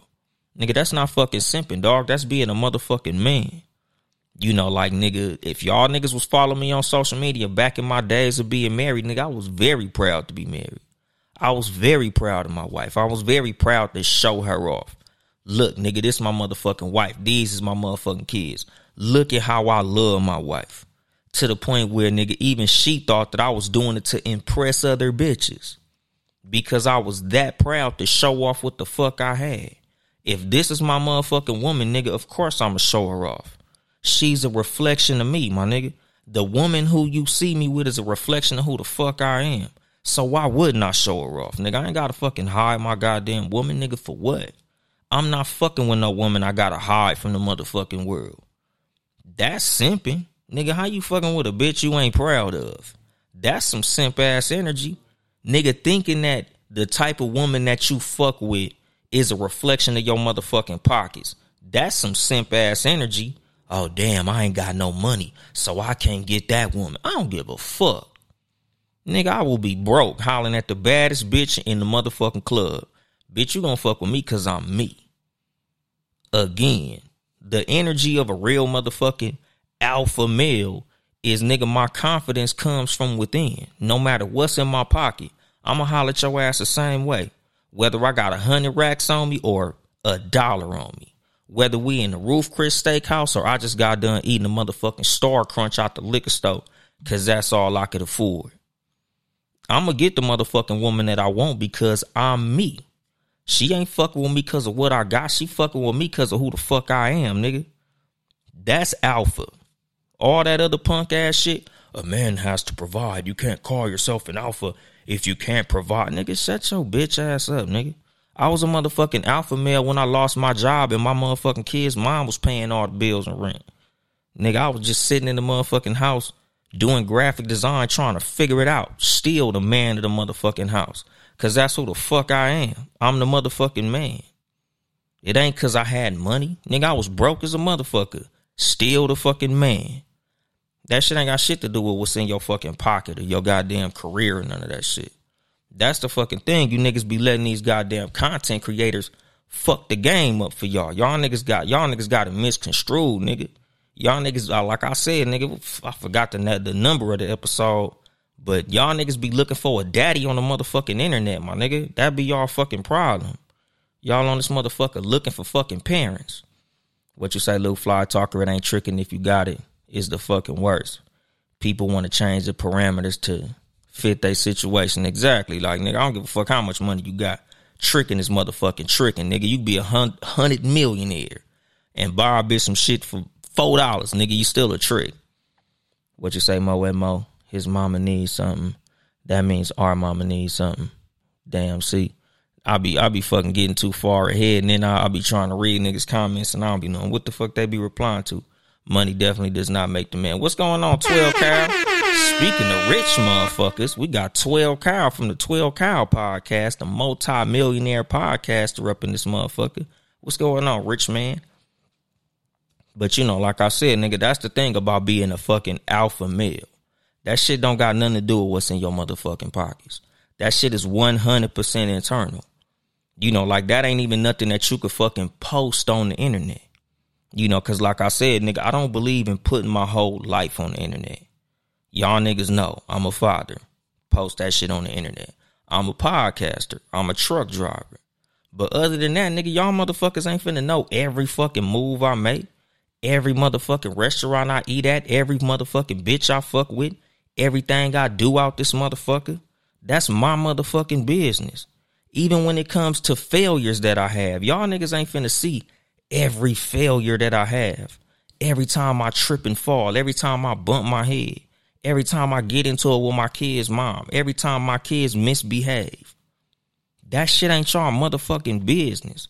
Nigga, that's not fucking simping, dog. That's being a motherfucking man. You know, like nigga, if y'all niggas was following me on social media back in my days of being married, nigga, I was very proud to be married. I was very proud of my wife. I was very proud to show her off. Look, nigga, this is my motherfucking wife. These is my motherfucking kids. Look at how I love my wife. To the point where nigga, even she thought that I was doing it to impress other bitches because I was that proud to show off what the fuck I had. If this is my motherfucking woman, nigga, of course I'ma show her off. She's a reflection of me, my nigga. The woman who you see me with is a reflection of who the fuck I am. So why wouldn't I show her off, nigga? I ain't gotta fucking hide my goddamn woman, nigga, for what? I'm not fucking with no woman I gotta hide from the motherfucking world. That's simping. Nigga, how you fucking with a bitch you ain't proud of? That's some simp ass energy. Nigga thinking that the type of woman that you fuck with is a reflection of your motherfucking pockets. That's some simp ass energy. Oh damn, I ain't got no money, so I can't get that woman. I don't give a fuck. Nigga, I will be broke hollering at the baddest bitch in the motherfucking club. Bitch, you gonna fuck with me cause I'm me. Again, the energy of a real motherfucking alpha male is nigga, my confidence comes from within. No matter what's in my pocket, I'ma holler at your ass the same way. Whether I got a hundred racks on me or a dollar on me. Whether we in the Ruth Chris Steakhouse or I just got done eating a motherfucking Star Crunch out the liquor store, cause that's all I could afford. I'ma get the motherfucking woman that I want because I'm me. She ain't fucking with me because of what I got. She fucking with me because of who the fuck I am, nigga. That's alpha. All that other punk ass shit. A man has to provide. You can't call yourself an alpha if you can't provide. Nigga, shut your bitch ass up, nigga. I was a motherfucking alpha male when I lost my job and my motherfucking kid's mom was paying all the bills and rent. Nigga, I was just sitting in the motherfucking house doing graphic design, trying to figure it out. Still the man of the motherfucking house. Cause that's who the fuck I am. I'm the motherfucking man. It ain't cause I had money. Nigga, I was broke as a motherfucker. Still the fucking man. That shit ain't got shit to do with what's in your fucking pocket or your goddamn career or none of that shit. That's the fucking thing. You niggas be letting these goddamn content creators fuck the game up for y'all. Y'all niggas got y'all niggas got it misconstrued, nigga. Y'all niggas, uh, like I said, nigga, I forgot the the number of the episode, but y'all niggas be looking for a daddy on the motherfucking internet, my nigga. That be y'all fucking problem. Y'all on this motherfucker looking for fucking parents. What you say, little fly talker? It ain't tricking if you got it. Is the fucking worst. People want to change the parameters to fit their situation exactly. Like nigga, I don't give a fuck how much money you got. Tricking is motherfucking tricking, nigga. You be a hundred millionaire and buy a bitch some shit for four dollars, nigga, you still a trick. What you say, Mo and Mo? His mama needs something. That means our mama needs something. Damn, see. I be I be fucking getting too far ahead, and then I, I be trying to read niggas comments, and I don't be knowing what the fuck they be replying to. Money definitely does not make the man. What's going on, twelve cow? Speaking of rich motherfuckers, we got twelve cow from the twelve cow podcast, the multi-millionaire podcaster up in this motherfucker. What's going on, rich man? But you know, like I said, nigga, that's the thing about being a fucking alpha male. That shit don't got nothing to do with what's in your motherfucking pockets. That shit is 100% internal. You know, like that ain't even nothing that you could fucking post on the internet. You know, cause like I said, nigga, I don't believe in putting my whole life on the internet. Y'all niggas know I'm a father. Post that shit on the internet. I'm a podcaster. I'm a truck driver. But other than that, nigga, y'all motherfuckers ain't finna know every fucking move I make every motherfucking restaurant I eat at, every motherfucking bitch I fuck with, everything I do out this motherfucker, that's my motherfucking business. Even when it comes to failures that I have, y'all niggas ain't finna see every failure that I have. Every time I trip and fall, every time I bump my head, every time I get into it with my kid's mom, every time my kids misbehave. That shit ain't y'all motherfucking business.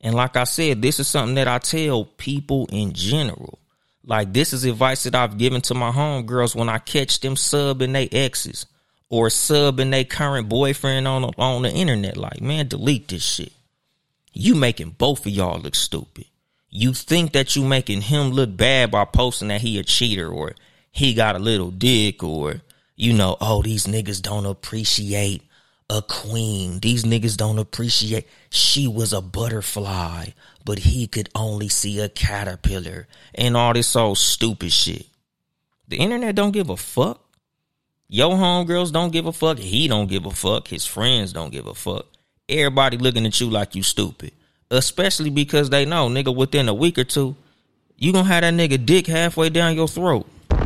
And like I said, this is something that I tell people in general. Like this is advice that I've given to my homegirls when I catch them subbing they exes or subbing their current boyfriend on on the internet. Like, man, delete this shit. You making both of y'all look stupid. You think that you making him look bad by posting that he a cheater or he got a little dick or you know, oh these niggas don't appreciate a queen. These niggas don't appreciate she was a butterfly, but he could only see a caterpillar and all this old stupid shit. The internet don't give a fuck. Yo homegirls don't give a fuck. He don't give a fuck. His friends don't give a fuck. Everybody looking at you like you stupid. Especially because they know, nigga, within a week or two, you gonna have that nigga dick halfway down your throat. You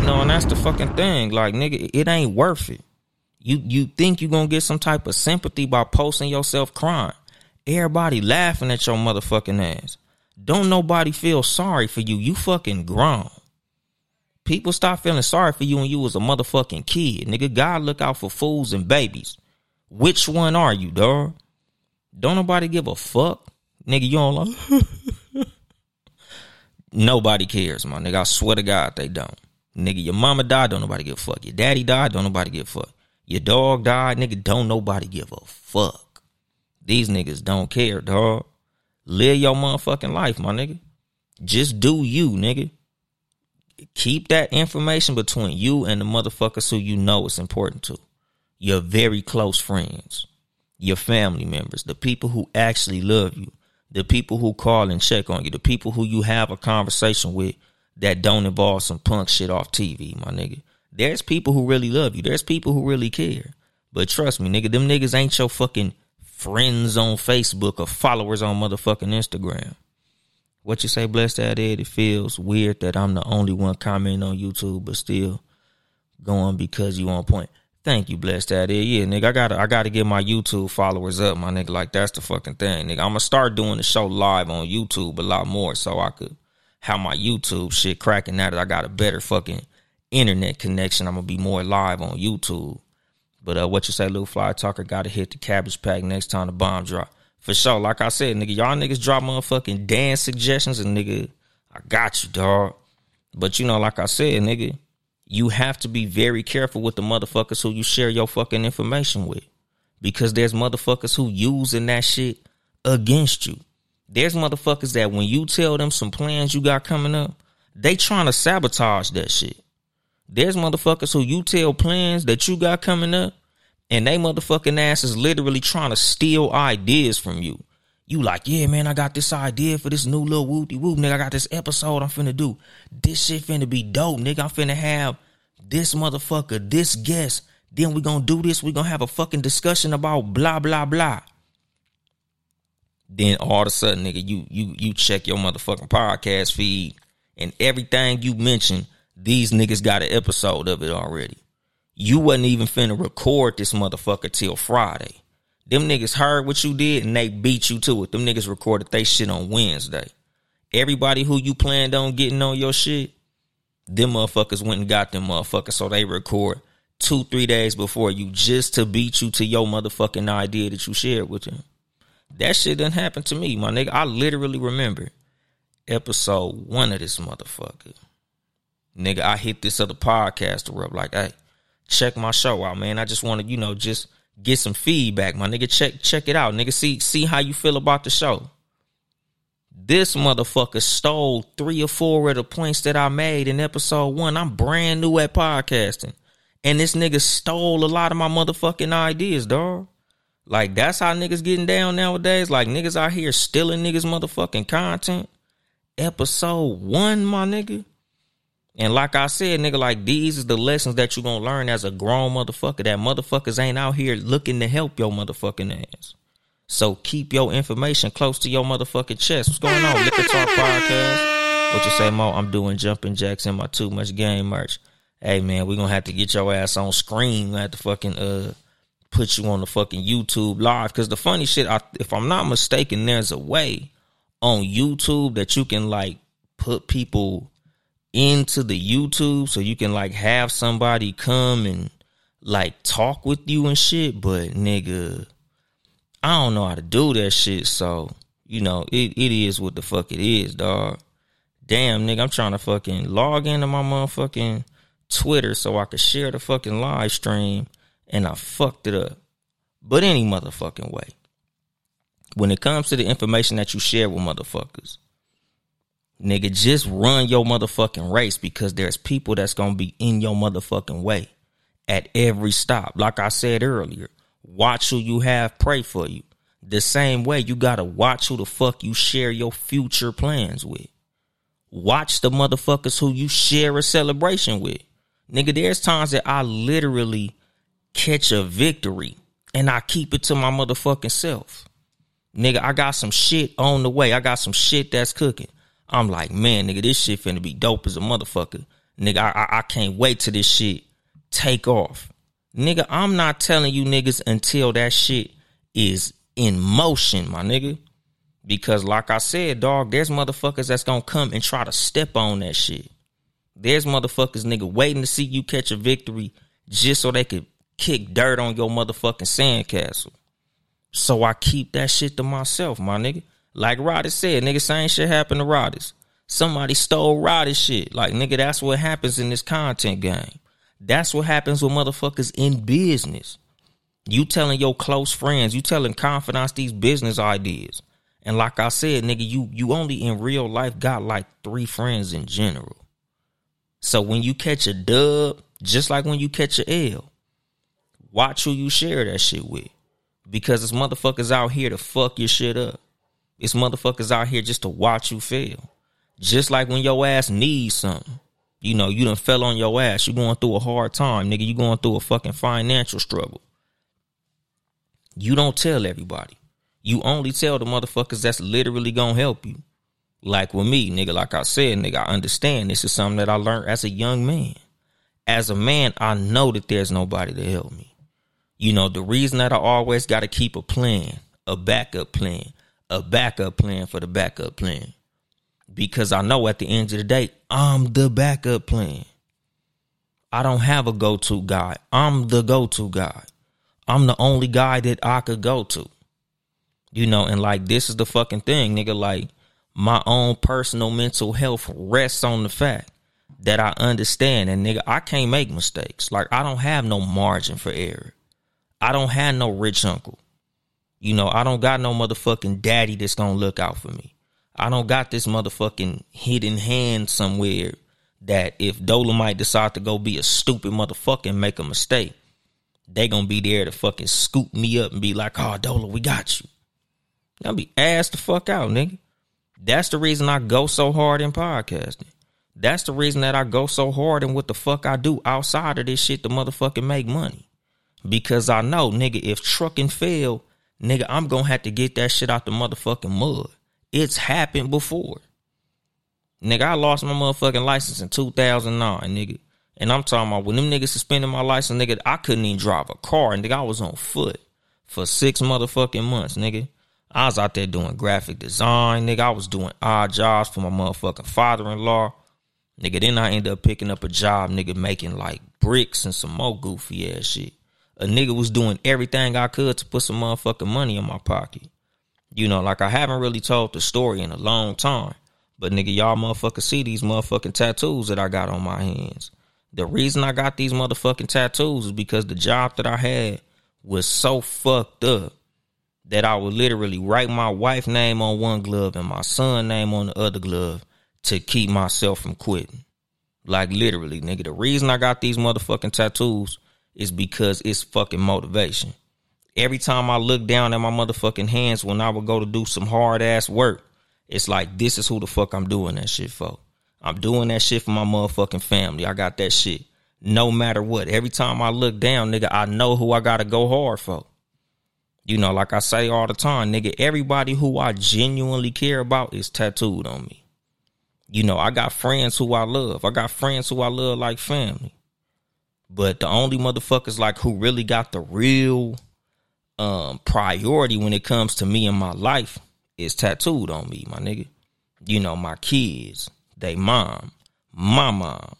know, and that's the fucking thing. Like, nigga, it ain't worth it. You you think you gonna get some type of sympathy by posting yourself crying. Everybody laughing at your motherfucking ass. Don't nobody feel sorry for you. You fucking grown. People stop feeling sorry for you when you was a motherfucking kid. Nigga, God look out for fools and babies. Which one are you, dog? Don't nobody give a fuck. Nigga, you don't like [LAUGHS] Nobody cares, my nigga. I swear to God they don't. Nigga, your mama died, don't nobody give a fuck. Your daddy died, don't nobody give a fuck. Your dog died, nigga, don't nobody give a fuck. These niggas don't care, dog. Live your motherfucking life, my nigga. Just do you, nigga. Keep that information between you and the motherfuckers who you know it's important to. Your very close friends, your family members, the people who actually love you, the people who call and check on you, the people who you have a conversation with that don't involve some punk shit off TV, my nigga. There's people who really love you. There's people who really care. But trust me, nigga, them niggas ain't your fucking friends on Facebook or followers on motherfucking Instagram. What you say, blessed that Ed? It feels weird that I'm the only one commenting on YouTube, but still going because you on point. Thank you, blessed that Ed. Yeah, nigga, I gotta I gotta get my YouTube followers up, my nigga. Like that's the fucking thing, nigga. I'm gonna start doing the show live on YouTube a lot more so I could how my YouTube shit cracking now that I got a better fucking internet connection, I'm gonna be more live on YouTube. But uh, what you say, little Fly Talker, gotta hit the cabbage patch next time the bomb drop. For sure. Like I said, nigga, y'all niggas drop motherfucking dance suggestions and nigga, I got you, dog. But you know, like I said, nigga, you have to be very careful with the motherfuckers who you share your fucking information with. Because there's motherfuckers who using that shit against you. There's motherfuckers that when you tell them some plans you got coming up, they trying to sabotage that shit. There's motherfuckers who you tell plans that you got coming up, and they motherfucking ass is literally trying to steal ideas from you. You like, yeah, man, I got this idea for this new little whoopty whoop, nigga. I got this episode I'm finna do. This shit finna be dope, nigga. I'm finna have this motherfucker, this guest. Then we gonna do this. We gonna have a fucking discussion about blah blah blah. Then all of a sudden, nigga, you you you check your motherfucking podcast feed, and everything you mention, these niggas got an episode of it already. You wasn't even finna record this motherfucker till Friday. Them niggas heard what you did and they beat you to it. Them niggas recorded they shit on Wednesday. Everybody who you planned on getting on your shit, them motherfuckers went and got them motherfuckers so they record two, three days before you just to beat you to your motherfucking idea that you shared with them. That shit didn't happen to me, my nigga. I literally remember episode one of this motherfucker. Nigga, I hit this other podcaster up like, hey, check my show out, man. I just want to, you know, just get some feedback, my nigga. Check check it out, nigga. See see how you feel about the show. This motherfucker stole three or four of the points that I made in episode one. I'm brand new at podcasting. And this nigga stole a lot of my motherfucking ideas, dog. Like that's how niggas getting down nowadays. Like niggas out here stealing niggas motherfucking content. Episode one, my nigga. And like I said, nigga, like these is the lessons that you gonna learn as a grown motherfucker. That motherfuckers ain't out here looking to help your motherfucking ass. So keep your information close to your motherfucking chest. What's going on? Liquor Talk Podcast. What you say, Mo? I'm doing jumping jacks in my too much game merch. Hey man, we gonna have to get your ass on screen. We have to fucking uh put you on the fucking YouTube live. Cause the funny shit, I, if I'm not mistaken, there's a way on YouTube that you can like put people into the YouTube so you can like have somebody come and like talk with you and shit. But nigga, I don't know how to do that shit. So, you know, it, it is what the fuck it is, dog. Damn, nigga, I'm trying to fucking log into my motherfucking Twitter so I could share the fucking live stream and I fucked it up. But any motherfucking way. When it comes to the information that you share with motherfuckers, Nigga, just run your motherfucking race because there's people that's gonna be in your motherfucking way at every stop. Like I said earlier, watch who you have pray for you. The same way you gotta watch who the fuck you share your future plans with. Watch the motherfuckers who you share a celebration with. Nigga, there's times that I literally catch a victory and I keep it to my motherfucking self. Nigga, I got some shit on the way. I got some shit that's cooking. I'm like, man, nigga, this shit finna be dope as a motherfucker. Nigga, I, I, I can't wait till this shit take off. Nigga, I'm not telling you niggas until that shit is in motion, my nigga. Because like I said, dog, there's motherfuckers that's gonna come and try to step on that shit. There's motherfuckers, nigga, waiting to see you catch a victory just so they could kick dirt on your motherfucking sandcastle. So I keep that shit to myself, my nigga. Like Roddy said, nigga, same shit happened to Roddy's. Somebody stole Roddy's shit. Like, nigga, that's what happens in this content game. That's what happens with motherfuckers in business. You telling your close friends, you telling confidants these business ideas. And like I said, nigga, you you only in real life got like three friends in general. So when you catch a dub, just like when you catch a L, watch who you share that shit with. Because it's motherfuckers out here to fuck your shit up. It's motherfuckers out here just to watch you fail. Just like when your ass needs something. You know, you done fell on your ass. You going through a hard time, nigga. You going through a fucking financial struggle. You don't tell everybody. You only tell the motherfuckers that's literally gonna help you. Like with me, nigga, like I said, nigga, I understand this is something that I learned as a young man. As a man, I know that there's nobody to help me. You know, the reason that I always gotta keep a plan, a backup plan, a backup plan for the backup plan. Because I know at the end of the day, I'm the backup plan. I don't have a go to guy. I'm the go to guy. I'm the only guy that I could go to. You know, and like this is the fucking thing, nigga. Like my own personal mental health rests on the fact that I understand and nigga, I can't make mistakes. Like I don't have no margin for error. I don't have no rich uncle. You know, I don't got no motherfucking daddy that's gonna look out for me. I don't got this motherfucking hidden hand somewhere that if Dolemite decide to go be a stupid motherfucker and make a mistake, they gonna be there to fucking scoop me up and be like, oh Dola, we got you. I'll be ass the fuck out, nigga. That's the reason I go so hard in podcasting. That's the reason that I go so hard in what the fuck I do outside of this shit to motherfucking make money. Because I know, nigga, if trucking fail, nigga, I'm gonna have to get that shit out the motherfucking mud. It's happened before. Nigga, I lost my motherfucking license in 2009, nigga. And I'm talking about when them niggas suspended my license, nigga, I couldn't even drive a car. Nigga, I was on foot for six motherfucking months, nigga. I was out there doing graphic design, nigga. I was doing odd jobs for my motherfucking father in law. Nigga, then I ended up picking up a job, nigga, making like bricks and some more goofy ass shit. A nigga was doing everything I could to put some motherfucking money in my pocket. You know, like I haven't really told the story in a long time. But nigga, y'all motherfuckers see these motherfucking tattoos that I got on my hands. The reason I got these motherfucking tattoos is because the job that I had was so fucked up that I would literally write my wife name on one glove and my son name on the other glove to keep myself from quitting. Like literally, nigga. The reason I got these motherfucking tattoos is because it's fucking motivation. Every time I look down at my motherfucking hands when I would go to do some hard ass work, it's like this is who the fuck I'm doing that shit for. I'm doing that shit for my motherfucking family. I got that shit. No matter what. Every time I look down, nigga, I know who I gotta go hard for. You know, like I say all the time, nigga, everybody who I genuinely care about is tattooed on me. You know, I got friends who I love. I got friends who I love like family. But the only motherfuckers like who really got the real um priority when it comes to me and my life is tattooed on me, my nigga. You know, my kids, they mom, my mom.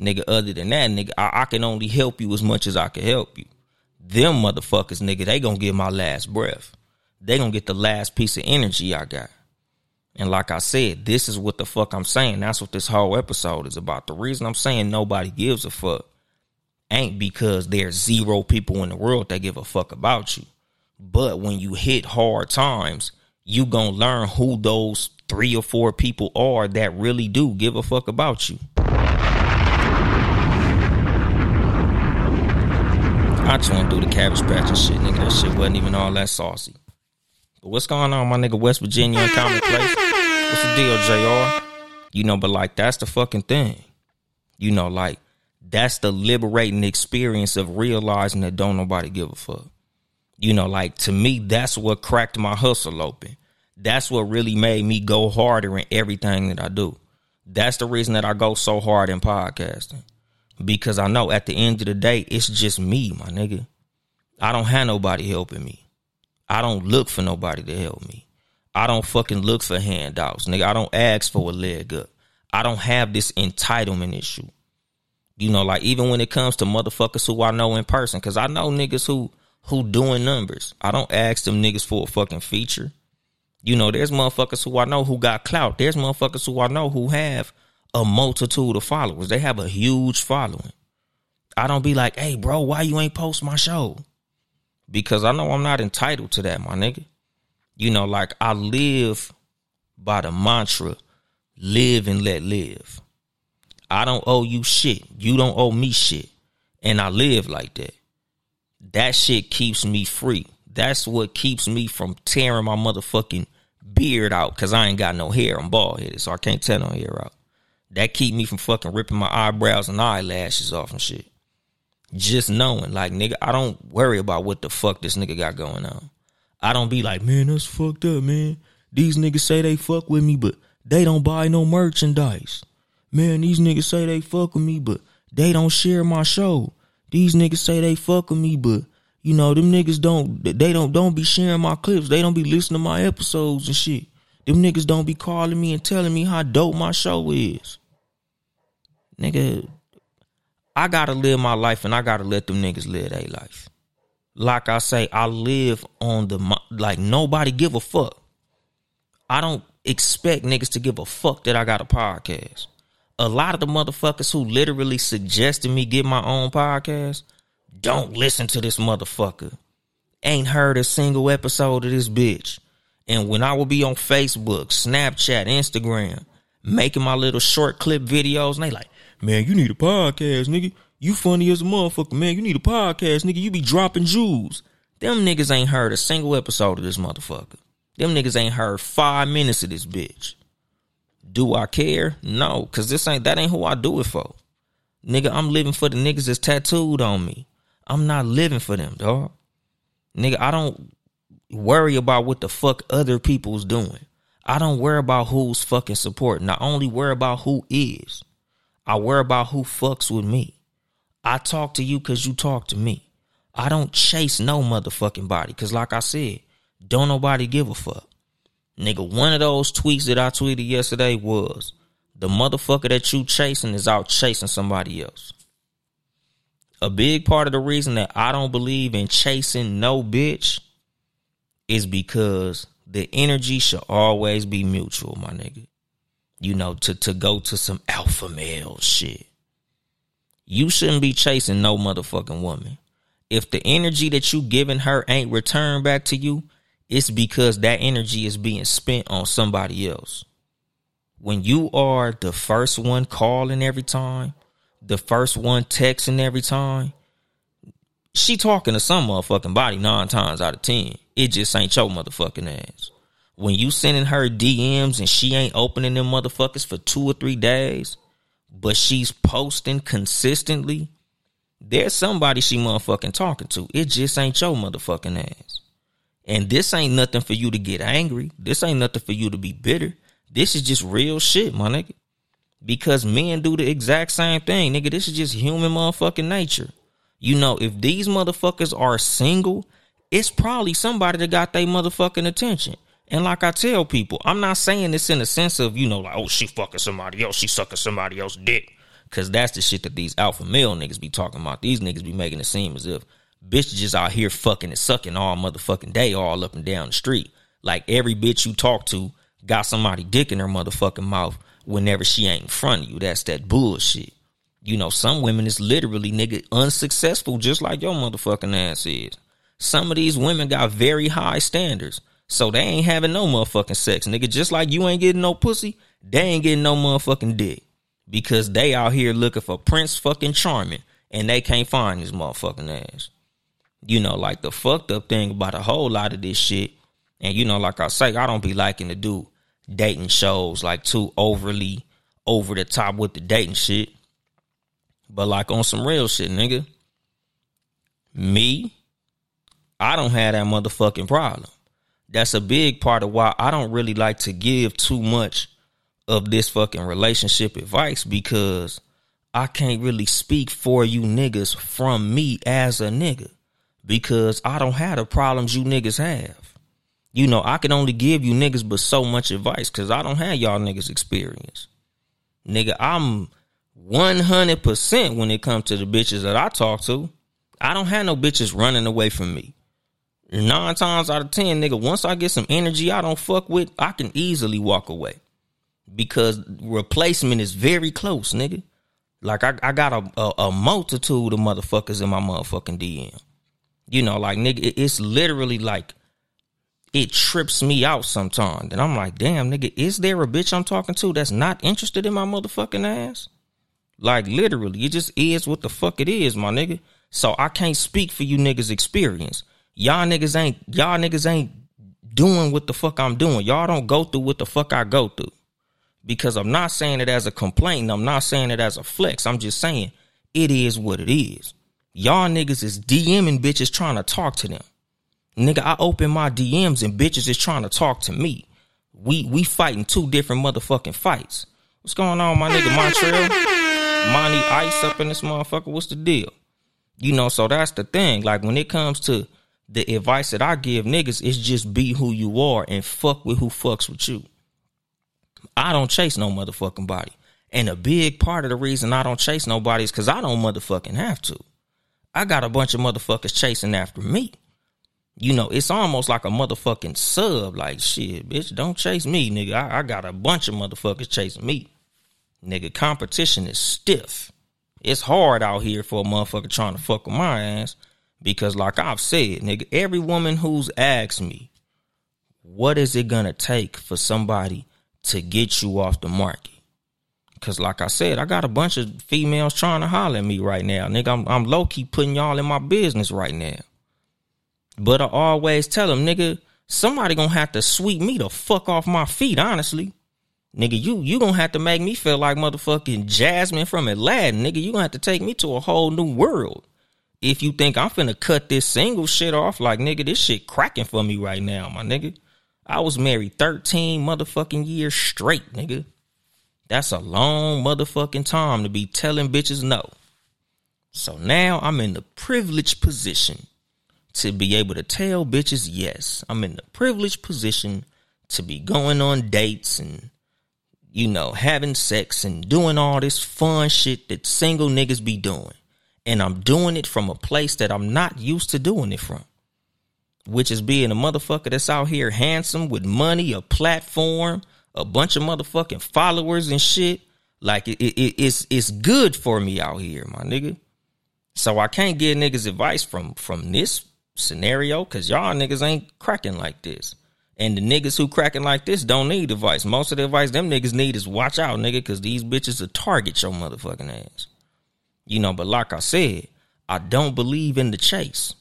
Nigga, other than that, nigga, I, I can only help you as much as I can help you. Them motherfuckers, nigga, they gonna get my last breath. They gonna get the last piece of energy I got. And like I said, this is what the fuck I'm saying. That's what this whole episode is about. The reason I'm saying nobody gives a fuck ain't because there's zero people in the world that give a fuck about you. But when you hit hard times, you gonna learn who those three or four people are that really do give a fuck about you. I went through the cabbage patch and shit, nigga. That shit wasn't even all that saucy. But what's going on, my nigga? West Virginia and Common Place. What's the deal, JR? You know, but like that's the fucking thing. You know, like that's the liberating experience of realizing that don't nobody give a fuck. You know, like to me, that's what cracked my hustle open. That's what really made me go harder in everything that I do. That's the reason that I go so hard in podcasting. Because I know at the end of the day, it's just me, my nigga. I don't have nobody helping me. I don't look for nobody to help me. I don't fucking look for handouts, nigga. I don't ask for a leg up. I don't have this entitlement issue. You know, like even when it comes to motherfuckers who I know in person, because I know niggas who who doing numbers. I don't ask them niggas for a fucking feature. You know, there's motherfuckers who I know who got clout. There's motherfuckers who I know who have a multitude of followers. They have a huge following. I don't be like, hey, bro, why you ain't post my show? Because I know I'm not entitled to that, my nigga. You know, like I live by the mantra live and let live. I don't owe you shit. You don't owe me shit. And I live like that. That shit keeps me free. That's what keeps me from tearing my motherfucking beard out because I ain't got no hair. I'm bald headed, so I can't tear no hair out. That keep me from fucking ripping my eyebrows and eyelashes off and shit. Just knowing, like, nigga, I don't worry about what the fuck this nigga got going on. I don't be like, man, that's fucked up, man. These niggas say they fuck with me, but they don't buy no merchandise. Man, these niggas say they fuck with me, but they don't share my show. These niggas say they fuck with me, but you know, them niggas don't they don't don't be sharing my clips. They don't be listening to my episodes and shit. Them niggas don't be calling me and telling me how dope my show is. Nigga, I gotta live my life and I gotta let them niggas live their life. Like I say, I live on the like nobody give a fuck. I don't expect niggas to give a fuck that I got a podcast. A lot of the motherfuckers who literally suggested me get my own podcast don't listen to this motherfucker. Ain't heard a single episode of this bitch. And when I will be on Facebook, Snapchat, Instagram, making my little short clip videos, and they like, man, you need a podcast, nigga. You funny as a motherfucker, man. You need a podcast, nigga. You be dropping jewels. Them niggas ain't heard a single episode of this motherfucker. Them niggas ain't heard five minutes of this bitch. Do I care? No, cause this ain't that ain't who I do it for. Nigga, I'm living for the niggas that's tattooed on me. I'm not living for them, dog. Nigga, I don't worry about what the fuck other people's doing. I don't worry about who's fucking supporting. I only worry about who is. I worry about who fucks with me. I talk to you because you talk to me. I don't chase no motherfucking body because, like I said, don't nobody give a fuck. Nigga, one of those tweets that I tweeted yesterday was the motherfucker that you chasing is out chasing somebody else. A big part of the reason that I don't believe in chasing no bitch is because the energy should always be mutual, my nigga. You know, to, to go to some alpha male shit. You shouldn't be chasing no motherfucking woman. If the energy that you giving her ain't returned back to you, it's because that energy is being spent on somebody else. When you are the first one calling every time, the first one texting every time, she talking to some motherfucking body nine times out of ten. It just ain't your motherfucking ass. When you sending her DMs and she ain't opening them motherfuckers for two or three days, but she's posting consistently, there's somebody she motherfucking talking to. It just ain't your motherfucking ass. And this ain't nothing for you to get angry. This ain't nothing for you to be bitter. This is just real shit, my nigga. Because men do the exact same thing, nigga. This is just human motherfucking nature. You know, if these motherfuckers are single, it's probably somebody that got their motherfucking attention. And like I tell people, I'm not saying this in the sense of, you know, like, oh, she fucking somebody else, she sucking somebody else dick. Cause that's the shit that these alpha male niggas be talking about. These niggas be making it seem as if bitches just out here fucking and sucking all motherfucking day, all up and down the street. Like every bitch you talk to got somebody dick in her motherfucking mouth whenever she ain't in front of you. That's that bullshit. You know, some women is literally nigga unsuccessful, just like your motherfucking ass is. Some of these women got very high standards. So they ain't having no motherfucking sex, nigga. Just like you ain't getting no pussy, they ain't getting no motherfucking dick. Because they out here looking for Prince fucking Charming and they can't find his motherfucking ass. You know, like the fucked up thing about a whole lot of this shit. And you know, like I say, I don't be liking to do dating shows like too overly over the top with the dating shit. But like on some real shit, nigga. Me, I don't have that motherfucking problem that's a big part of why I don't really like to give too much of this fucking relationship advice because I can't really speak for you niggas from me as a nigga because I don't have the problems you niggas have. You know, I can only give you niggas but so much advice because I don't have y'all niggas experience. Nigga, I'm 100% when it comes to the bitches that I talk to. I don't have no bitches running away from me nine times out of ten, nigga, once I get some energy I don't fuck with, I can easily walk away. Because replacement is very close, nigga. Like I, I got a, a, a multitude of motherfuckers in my motherfucking DM. You know, like nigga, it's literally like it trips me out sometimes. And I'm like, damn, nigga, is there a bitch I'm talking to that's not interested in my motherfucking ass? Like literally, it just is what the fuck it is, my nigga. So I can't speak for you niggas' experience y'all niggas ain't y'all niggas ain't doing what the fuck I'm doing. Y'all don't go through what the fuck I go through. Because I'm not saying it as a complaint. I'm not saying it as a flex. I'm just saying it is what it is. Y'all niggas is DMing bitches trying to talk to them. Nigga, I open my DMs and bitches is trying to talk to me. We we fighting two different motherfucking fights. What's going on, my nigga Montreal? Monty Ice up in this motherfucker. What's the deal? You know, so that's the thing. Like when it comes to the advice that I give niggas is just be who you are and fuck with who fucks with you. I don't chase no motherfucking body. And a big part of the reason I don't chase nobody is because I don't motherfucking have to. I got a bunch of motherfuckers chasing after me. You know, it's almost like a motherfucking sub. Like, shit, bitch, don't chase me, nigga. I, I got a bunch of motherfuckers chasing me. Nigga, competition is stiff. It's hard out here for a motherfucker trying to fuck with my ass. Because, like I've said, nigga, every woman who's asked me, what is it gonna take for somebody to get you off the market? Cause like I said, I got a bunch of females trying to holler at me right now. Nigga, I'm, I'm low key putting y'all in my business right now. But I always tell them, nigga, somebody gonna have to sweep me the fuck off my feet, honestly. Nigga, you you gonna have to make me feel like motherfucking Jasmine from Aladdin. Nigga, you gonna have to take me to a whole new world. If you think I'm finna cut this single shit off, like nigga, this shit cracking for me right now, my nigga. I was married 13 motherfucking years straight, nigga. That's a long motherfucking time to be telling bitches no. So now I'm in the privileged position to be able to tell bitches yes. I'm in the privileged position to be going on dates and, you know, having sex and doing all this fun shit that single niggas be doing. And I'm doing it from a place that I'm not used to doing it from which is being a motherfucker that's out here handsome with money, a platform, a bunch of motherfucking followers and shit. Like it, it, it's it's good for me out here, my nigga. So I can't give niggas advice from from this scenario because y'all niggas ain't cracking like this. And the niggas who cracking like this don't need advice. Most of the advice them niggas need is watch out, nigga, because these bitches will target your motherfucking ass. You know, but like I said, I don't believe in the chase.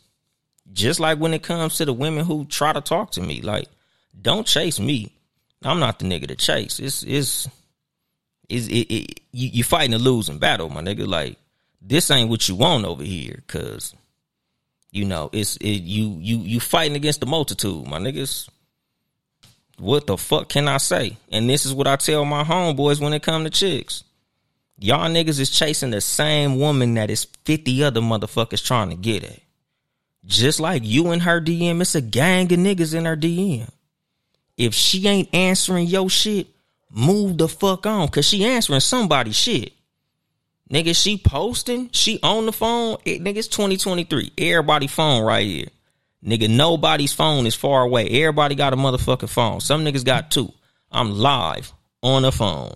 Just like when it comes to the women who try to talk to me, like, don't chase me. I'm not the nigga to chase. It's it's is it, it, you you fighting a losing battle, my nigga. Like this ain't what you want over here, cause you know it's it, you you you fighting against the multitude, my niggas. What the fuck can I say? And this is what I tell my homeboys when it come to chicks. Y'all niggas is chasing the same woman that is 50 other motherfuckers trying to get at. Just like you in her DM, it's a gang of niggas in her DM. If she ain't answering your shit, move the fuck on. Cause she answering somebody's shit. Nigga, she posting, she on the phone. It, nigga, it's 2023. Everybody phone right here. Nigga, nobody's phone is far away. Everybody got a motherfucking phone. Some niggas got two. I'm live on the phone.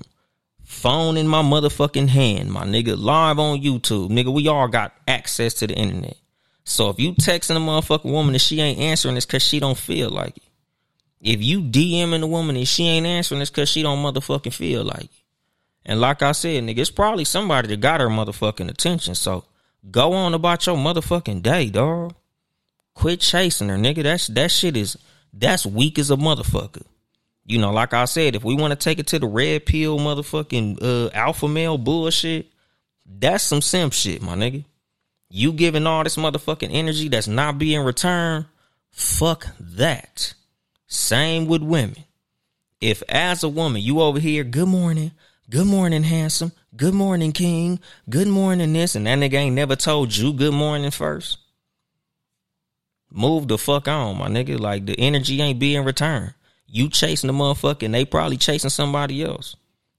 Phone in my motherfucking hand, my nigga. Live on YouTube. Nigga, we all got access to the internet. So if you texting a motherfucking woman and she ain't answering, it's cause she don't feel like it. If you DMing a woman and she ain't answering, it's cause she don't motherfucking feel like it. And like I said, nigga, it's probably somebody that got her motherfucking attention. So go on about your motherfucking day, dog. Quit chasing her, nigga. That's that shit is that's weak as a motherfucker. You know, like I said, if we want to take it to the red pill motherfucking uh alpha male bullshit, that's some simp shit, my nigga. You giving all this motherfucking energy that's not being returned, fuck that. Same with women. If as a woman you over here, good morning, good morning, handsome, good morning, king, good morning, this, and that nigga ain't never told you good morning first. Move the fuck on, my nigga. Like the energy ain't being returned. You chasing the motherfucker and they probably chasing somebody else.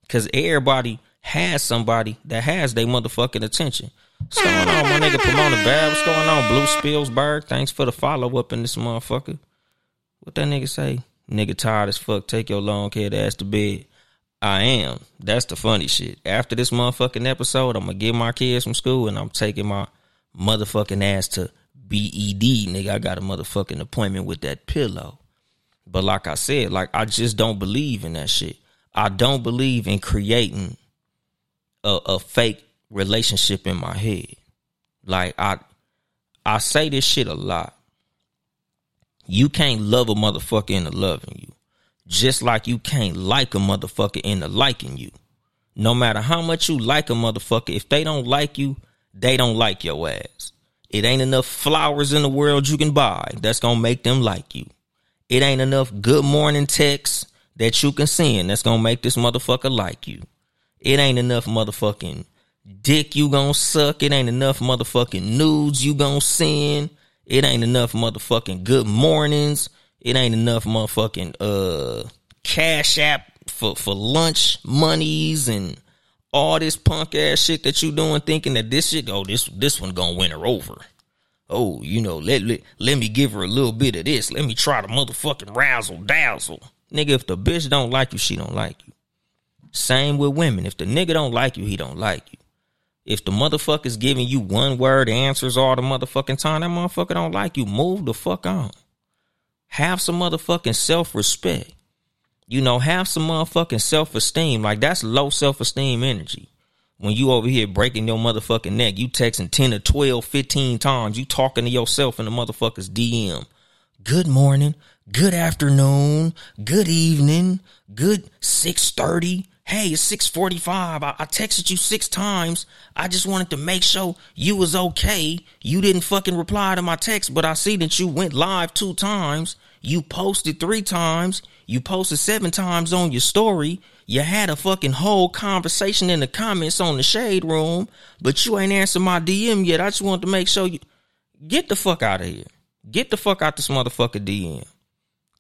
Cause everybody has somebody that has their motherfucking attention. What's going on, my nigga Pomona Bad? What's going on, Blue Spillsberg? Thanks for the follow up in this motherfucker. What that nigga say? Nigga tired as fuck. Take your long head ass to bed. I am. That's the funny shit. After this motherfucking episode, I'm gonna get my kids from school and I'm taking my motherfucking ass to BED, nigga. I got a motherfucking appointment with that pillow. But like I said, like I just don't believe in that shit. I don't believe in creating a, a fake relationship in my head. Like I I say this shit a lot. You can't love a motherfucker into loving you. Just like you can't like a motherfucker into liking you. No matter how much you like a motherfucker, if they don't like you, they don't like your ass. It ain't enough flowers in the world you can buy that's gonna make them like you. It ain't enough good morning texts that you can send that's gonna make this motherfucker like you. It ain't enough motherfucking dick you gonna suck. It ain't enough motherfucking nudes you gonna send. It ain't enough motherfucking good mornings. It ain't enough motherfucking uh cash app for for lunch monies and all this punk ass shit that you doing, thinking that this shit, oh, this this one gonna win her over. Oh, you know, let, let let me give her a little bit of this. Let me try to motherfucking razzle dazzle. Nigga, if the bitch don't like you, she don't like you. Same with women. If the nigga don't like you, he don't like you. If the motherfucker's giving you one word answers all the motherfucking time, that motherfucker don't like you. Move the fuck on. Have some motherfucking self respect. You know, have some motherfucking self esteem. Like that's low self esteem energy. When you over here breaking your motherfucking neck, you texting 10 or 12, 15 times, you talking to yourself in the motherfucker's DM. Good morning, good afternoon, good evening, good 630. Hey, it's 645. I, I texted you six times. I just wanted to make sure you was okay. You didn't fucking reply to my text, but I see that you went live two times. You posted three times. You posted seven times on your story. You had a fucking whole conversation in the comments on the shade room, but you ain't answered my DM yet. I just wanted to make sure you get the fuck out of here. Get the fuck out this motherfucker DM.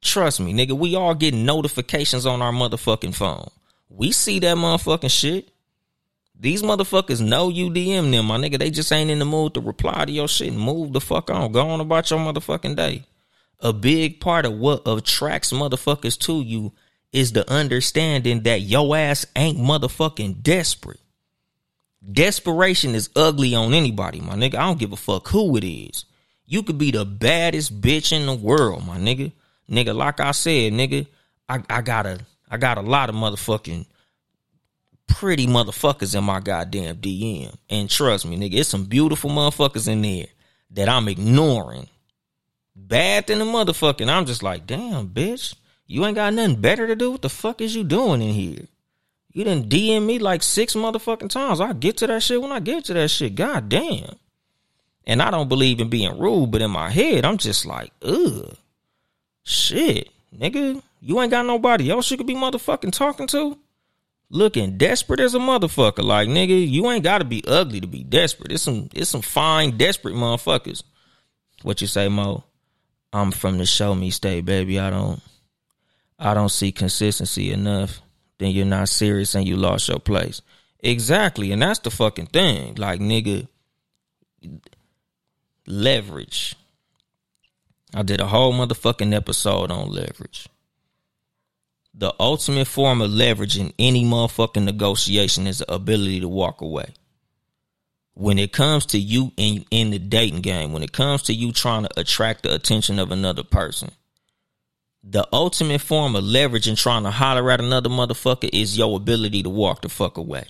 Trust me, nigga, we all getting notifications on our motherfucking phone. We see that motherfucking shit. These motherfuckers know you DM them, my nigga. They just ain't in the mood to reply to your shit move the fuck on. Go on about your motherfucking day. A big part of what attracts motherfuckers to you is the understanding that your ass ain't motherfucking desperate. Desperation is ugly on anybody, my nigga. I don't give a fuck who it is. You could be the baddest bitch in the world, my nigga. Nigga, like I said, nigga, I, I got a I got a lot of motherfucking pretty motherfuckers in my goddamn DM. And trust me, nigga, it's some beautiful motherfuckers in there that I'm ignoring. Bad than the motherfucking. I'm just like, damn, bitch. You ain't got nothing better to do. What the fuck is you doing in here? You didn't DM me like six motherfucking times. I get to that shit when I get to that shit. God damn. And I don't believe in being rude, but in my head, I'm just like, ugh. Shit. Nigga, you ain't got nobody else you could be motherfucking talking to? Looking desperate as a motherfucker. Like, nigga, you ain't gotta be ugly to be desperate. It's some it's some fine, desperate motherfuckers. What you say, Mo? I'm from the show me state, baby. I don't I don't see consistency enough. Then you're not serious and you lost your place. Exactly. And that's the fucking thing. Like, nigga, leverage. I did a whole motherfucking episode on leverage. The ultimate form of leverage in any motherfucking negotiation is the ability to walk away. When it comes to you in, in the dating game, when it comes to you trying to attract the attention of another person, the ultimate form of leverage in trying to holler at another motherfucker is your ability to walk the fuck away.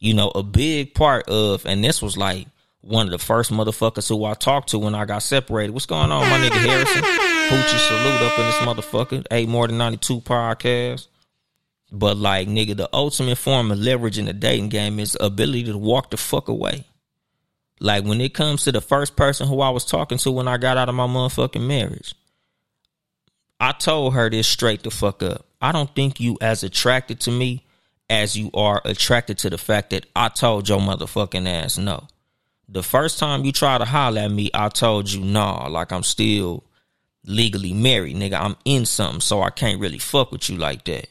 You know, a big part of, and this was like one of the first motherfuckers who I talked to when I got separated. What's going on, my nigga Harrison? Hoochie salute up in this motherfucker. Eight more than 92 podcast. But like, nigga, the ultimate form of leverage in the dating game is ability to walk the fuck away. Like when it comes to the first person who I was talking to when I got out of my motherfucking marriage, I told her this straight the fuck up. I don't think you as attracted to me as you are attracted to the fact that I told your motherfucking ass no. The first time you try to holler at me, I told you nah, like I'm still legally married, nigga. I'm in something, so I can't really fuck with you like that.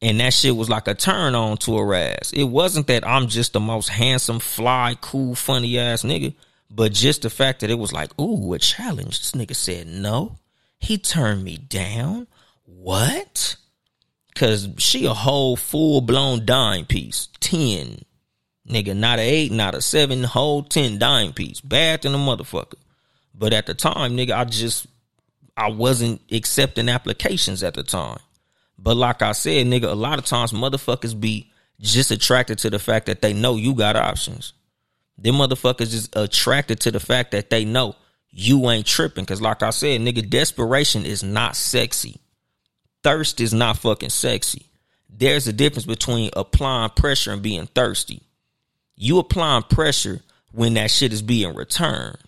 And that shit was like a turn on to her ass. It wasn't that I'm just the most handsome, fly, cool, funny ass nigga, but just the fact that it was like, ooh, a challenge. This nigga said no. He turned me down. What? Cause she a whole full blown dime piece. 10. Nigga, not a eight, not a seven, whole 10 dime piece. Bad than a motherfucker. But at the time, nigga, I just I wasn't accepting applications at the time. But like I said, nigga, a lot of times motherfuckers be just attracted to the fact that they know you got options. Them motherfuckers is attracted to the fact that they know you ain't tripping. Cause like I said, nigga, desperation is not sexy. Thirst is not fucking sexy. There's a difference between applying pressure and being thirsty. You applying pressure when that shit is being returned.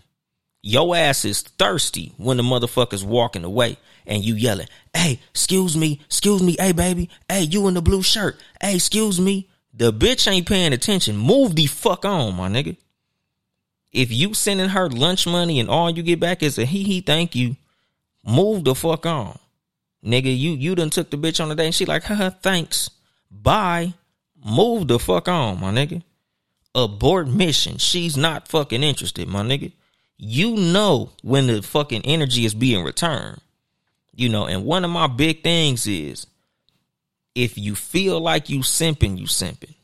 Your ass is thirsty when the motherfucker's walking away and you yelling, hey, excuse me, excuse me, hey baby, hey, you in the blue shirt, hey, excuse me. The bitch ain't paying attention. Move the fuck on, my nigga. If you sending her lunch money and all you get back is a hee hee thank you, move the fuck on. Nigga, you you done took the bitch on the day and she like, haha, thanks. Bye. Move the fuck on, my nigga. Abort mission. She's not fucking interested, my nigga. You know when the fucking energy is being returned. You know, and one of my big things is if you feel like you simping, you simping.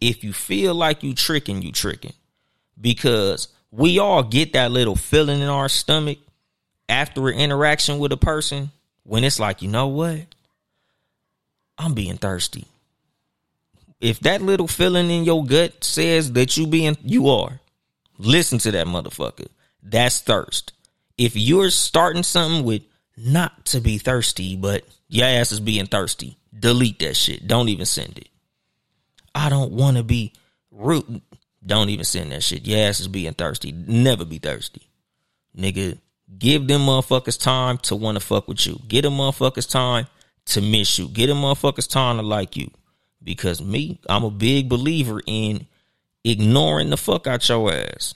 If you feel like you tricking, you tricking. Because we all get that little feeling in our stomach after an interaction with a person when it's like, you know what? I'm being thirsty. If that little feeling in your gut says that you being you are, listen to that motherfucker. That's thirst. If you're starting something with not to be thirsty, but your ass is being thirsty, delete that shit. Don't even send it. I don't want to be rude. Don't even send that shit. Your ass is being thirsty. Never be thirsty. Nigga, give them motherfuckers time to want to fuck with you. Get them motherfuckers time to miss you. Get them motherfuckers time to like you. Because me, I'm a big believer in ignoring the fuck out your ass.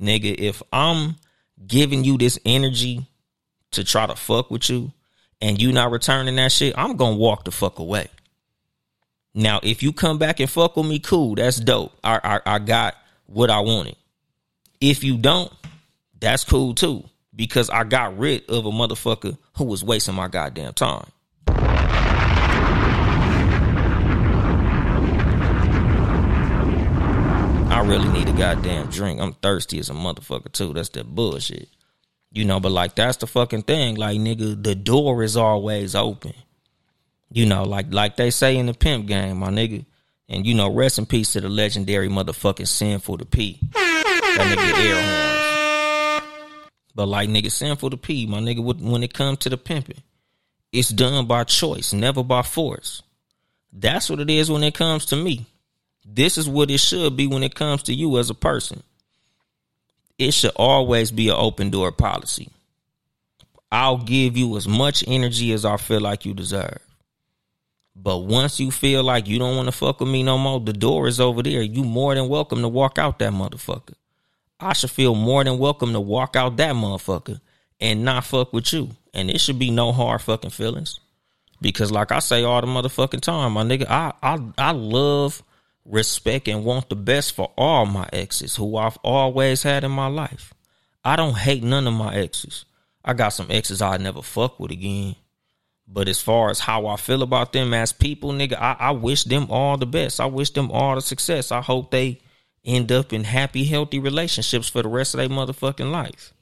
Nigga, if I'm giving you this energy to try to fuck with you and you not returning that shit, I'm gonna walk the fuck away. Now, if you come back and fuck with me, cool, that's dope. I, I, I got what I wanted. If you don't, that's cool too. Because I got rid of a motherfucker who was wasting my goddamn time. I really need a goddamn drink. I'm thirsty as a motherfucker too. That's that bullshit. You know, but like that's the fucking thing. Like nigga, the door is always open. You know, like like they say in the pimp game, my nigga. And you know, rest in peace to the legendary motherfucking sinful to P. That nigga air horns. But like nigga, sinful to P, my nigga, when it comes to the pimping, it's done by choice, never by force. That's what it is when it comes to me. This is what it should be when it comes to you as a person. It should always be an open door policy. I'll give you as much energy as I feel like you deserve. But once you feel like you don't want to fuck with me no more, the door is over there. You more than welcome to walk out that motherfucker. I should feel more than welcome to walk out that motherfucker and not fuck with you. And it should be no hard fucking feelings. Because like I say all the motherfucking time, my nigga, I I I love, respect, and want the best for all my exes who I've always had in my life. I don't hate none of my exes. I got some exes I never fuck with again. But as far as how I feel about them as people, nigga, I, I wish them all the best. I wish them all the success. I hope they end up in happy, healthy relationships for the rest of their motherfucking life.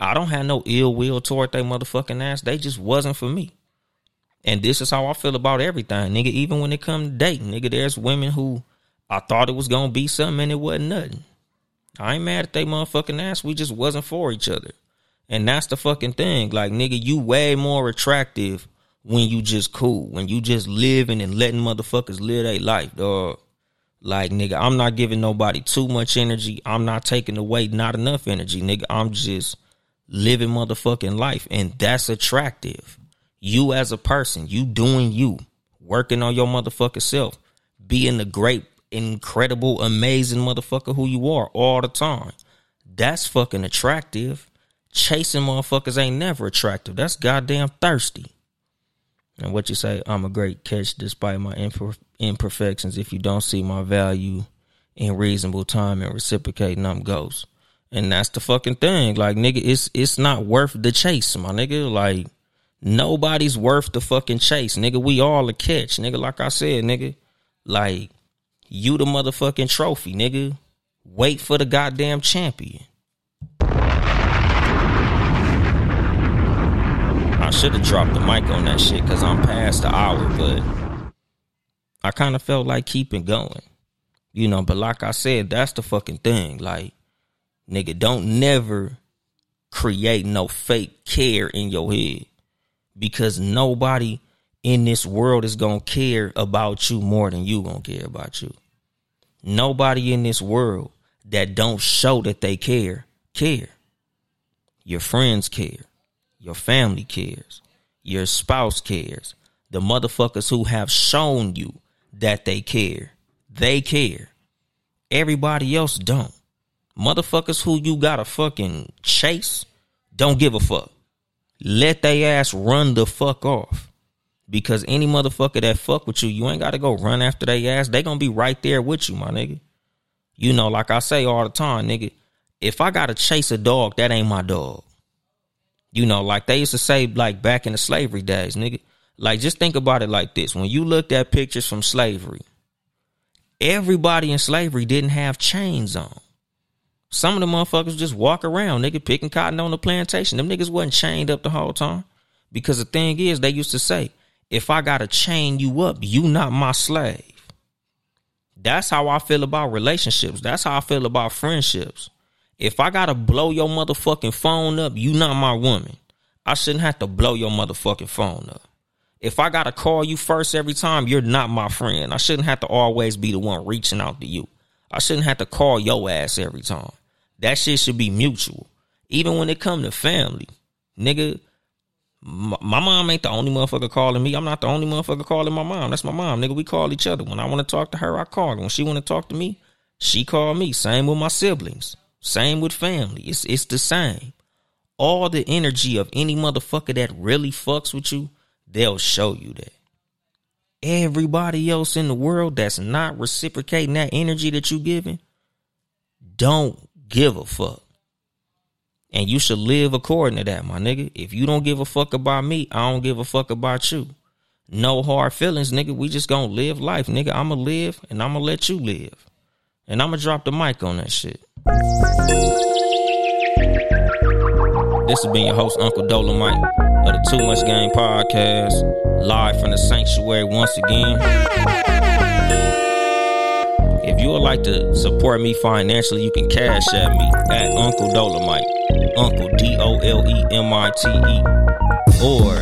I don't have no ill will toward their motherfucking ass. They just wasn't for me. And this is how I feel about everything, nigga. Even when it come to dating, nigga, there's women who I thought it was gonna be something and it wasn't nothing. I ain't mad at they motherfucking ass. We just wasn't for each other. And that's the fucking thing. Like, nigga, you way more attractive when you just cool. When you just living and letting motherfuckers live their life, dog. Like, nigga, I'm not giving nobody too much energy. I'm not taking away not enough energy, nigga. I'm just living motherfucking life. And that's attractive. You as a person, you doing you, working on your motherfucker self, being the great, incredible, amazing motherfucker who you are all the time. That's fucking attractive. Chasing motherfuckers ain't never attractive. That's goddamn thirsty. And what you say, I'm a great catch despite my imperfections. If you don't see my value in reasonable time and reciprocating, I'm ghost. And that's the fucking thing. Like, nigga, it's it's not worth the chase, my nigga. Like, nobody's worth the fucking chase, nigga. We all a catch, nigga. Like I said, nigga. Like, you the motherfucking trophy, nigga. Wait for the goddamn champion. I should have dropped the mic on that shit because I'm past the hour, but I kind of felt like keeping going. You know, but like I said, that's the fucking thing. Like, nigga, don't never create no fake care in your head because nobody in this world is gonna care about you more than you gonna care about you. Nobody in this world that don't show that they care care. Your friends care. Your family cares. Your spouse cares. The motherfuckers who have shown you that they care, they care. Everybody else don't. Motherfuckers who you gotta fucking chase don't give a fuck. Let they ass run the fuck off. Because any motherfucker that fuck with you, you ain't gotta go run after they ass. They gonna be right there with you, my nigga. You know, like I say all the time, nigga, if I gotta chase a dog, that ain't my dog. You know, like they used to say, like back in the slavery days, nigga. Like just think about it like this. When you looked at pictures from slavery, everybody in slavery didn't have chains on. Some of the motherfuckers just walk around, nigga, picking cotton on the plantation. Them niggas wasn't chained up the whole time. Because the thing is, they used to say, if I gotta chain you up, you not my slave. That's how I feel about relationships. That's how I feel about friendships. If I gotta blow your motherfucking phone up, you not my woman. I shouldn't have to blow your motherfucking phone up. If I gotta call you first every time, you're not my friend. I shouldn't have to always be the one reaching out to you. I shouldn't have to call your ass every time. That shit should be mutual. Even when it come to family. Nigga, my, mom ain't the only motherfucker calling me. I'm not the only motherfucker calling my mom. That's my mom, nigga. We call each other. When I want to talk to her, I call her. When she want to talk to me, she call me. Same with my siblings. Same with family. It's it's the same. All the energy of any motherfucker that really fucks with you, they'll show you that. Everybody else in the world that's not reciprocating that energy that you giving, don't give a fuck. And you should live according to that, my nigga. If you don't give a fuck about me, I don't give a fuck about you. No hard feelings, nigga. We just gonna live life, nigga. I'ma live and I'ma let you live. And I'ma drop the mic on that shit. This has been your host, Uncle Dolemite of the Too Much Game Podcast, live from the sanctuary once again. If you would like to support me financially, you can cash at me at Uncle Dolemite, Uncle D O L E M I T E, or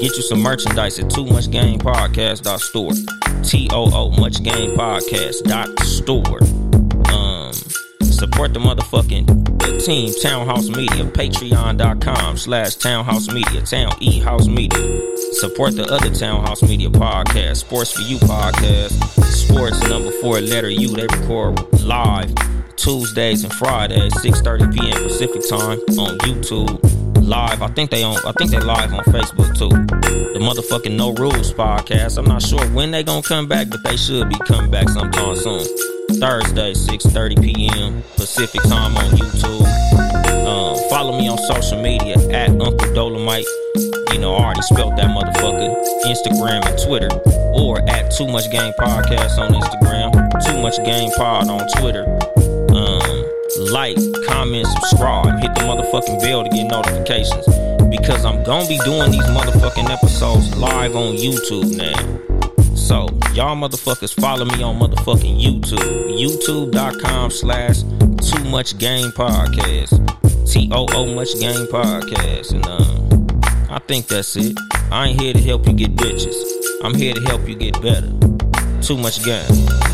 get you some merchandise at Too Much Game Podcast store, T O O Much Game Podcast store. Um, support the motherfucking team, Townehouse Media, patreon.com slash Townehouse Media, Town E House Media. Support the other Townehouse Media podcast, Sports for You podcast, Sports number four letter U. They record live Tuesdays and Fridays, 6.30 p.m. Pacific time on YouTube. Live, I think they on I think they live on Facebook too. The motherfucking No Rules podcast. I'm not sure when they gonna come back, but they should be coming back sometime soon. Thursday, 6.30 p.m. Pacific time on YouTube. Um, follow me on social media at Uncle Dolemite. You know, I already spelt that motherfucker. Instagram and Twitter. Or at Too Much Game Podcast on Instagram. Too Much Game Pod on Twitter. Um, like, comment, subscribe. Hit the motherfucking bell to get notifications. Because I'm gonna be doing these motherfucking episodes live on YouTube now. So y'all motherfuckers follow me on motherfucking YouTube. YouTube.com slash too much game podcast. T-O-O much game podcast. And um I think that's it. I ain't here to help you get bitches. I'm here to help you get better. Too much game.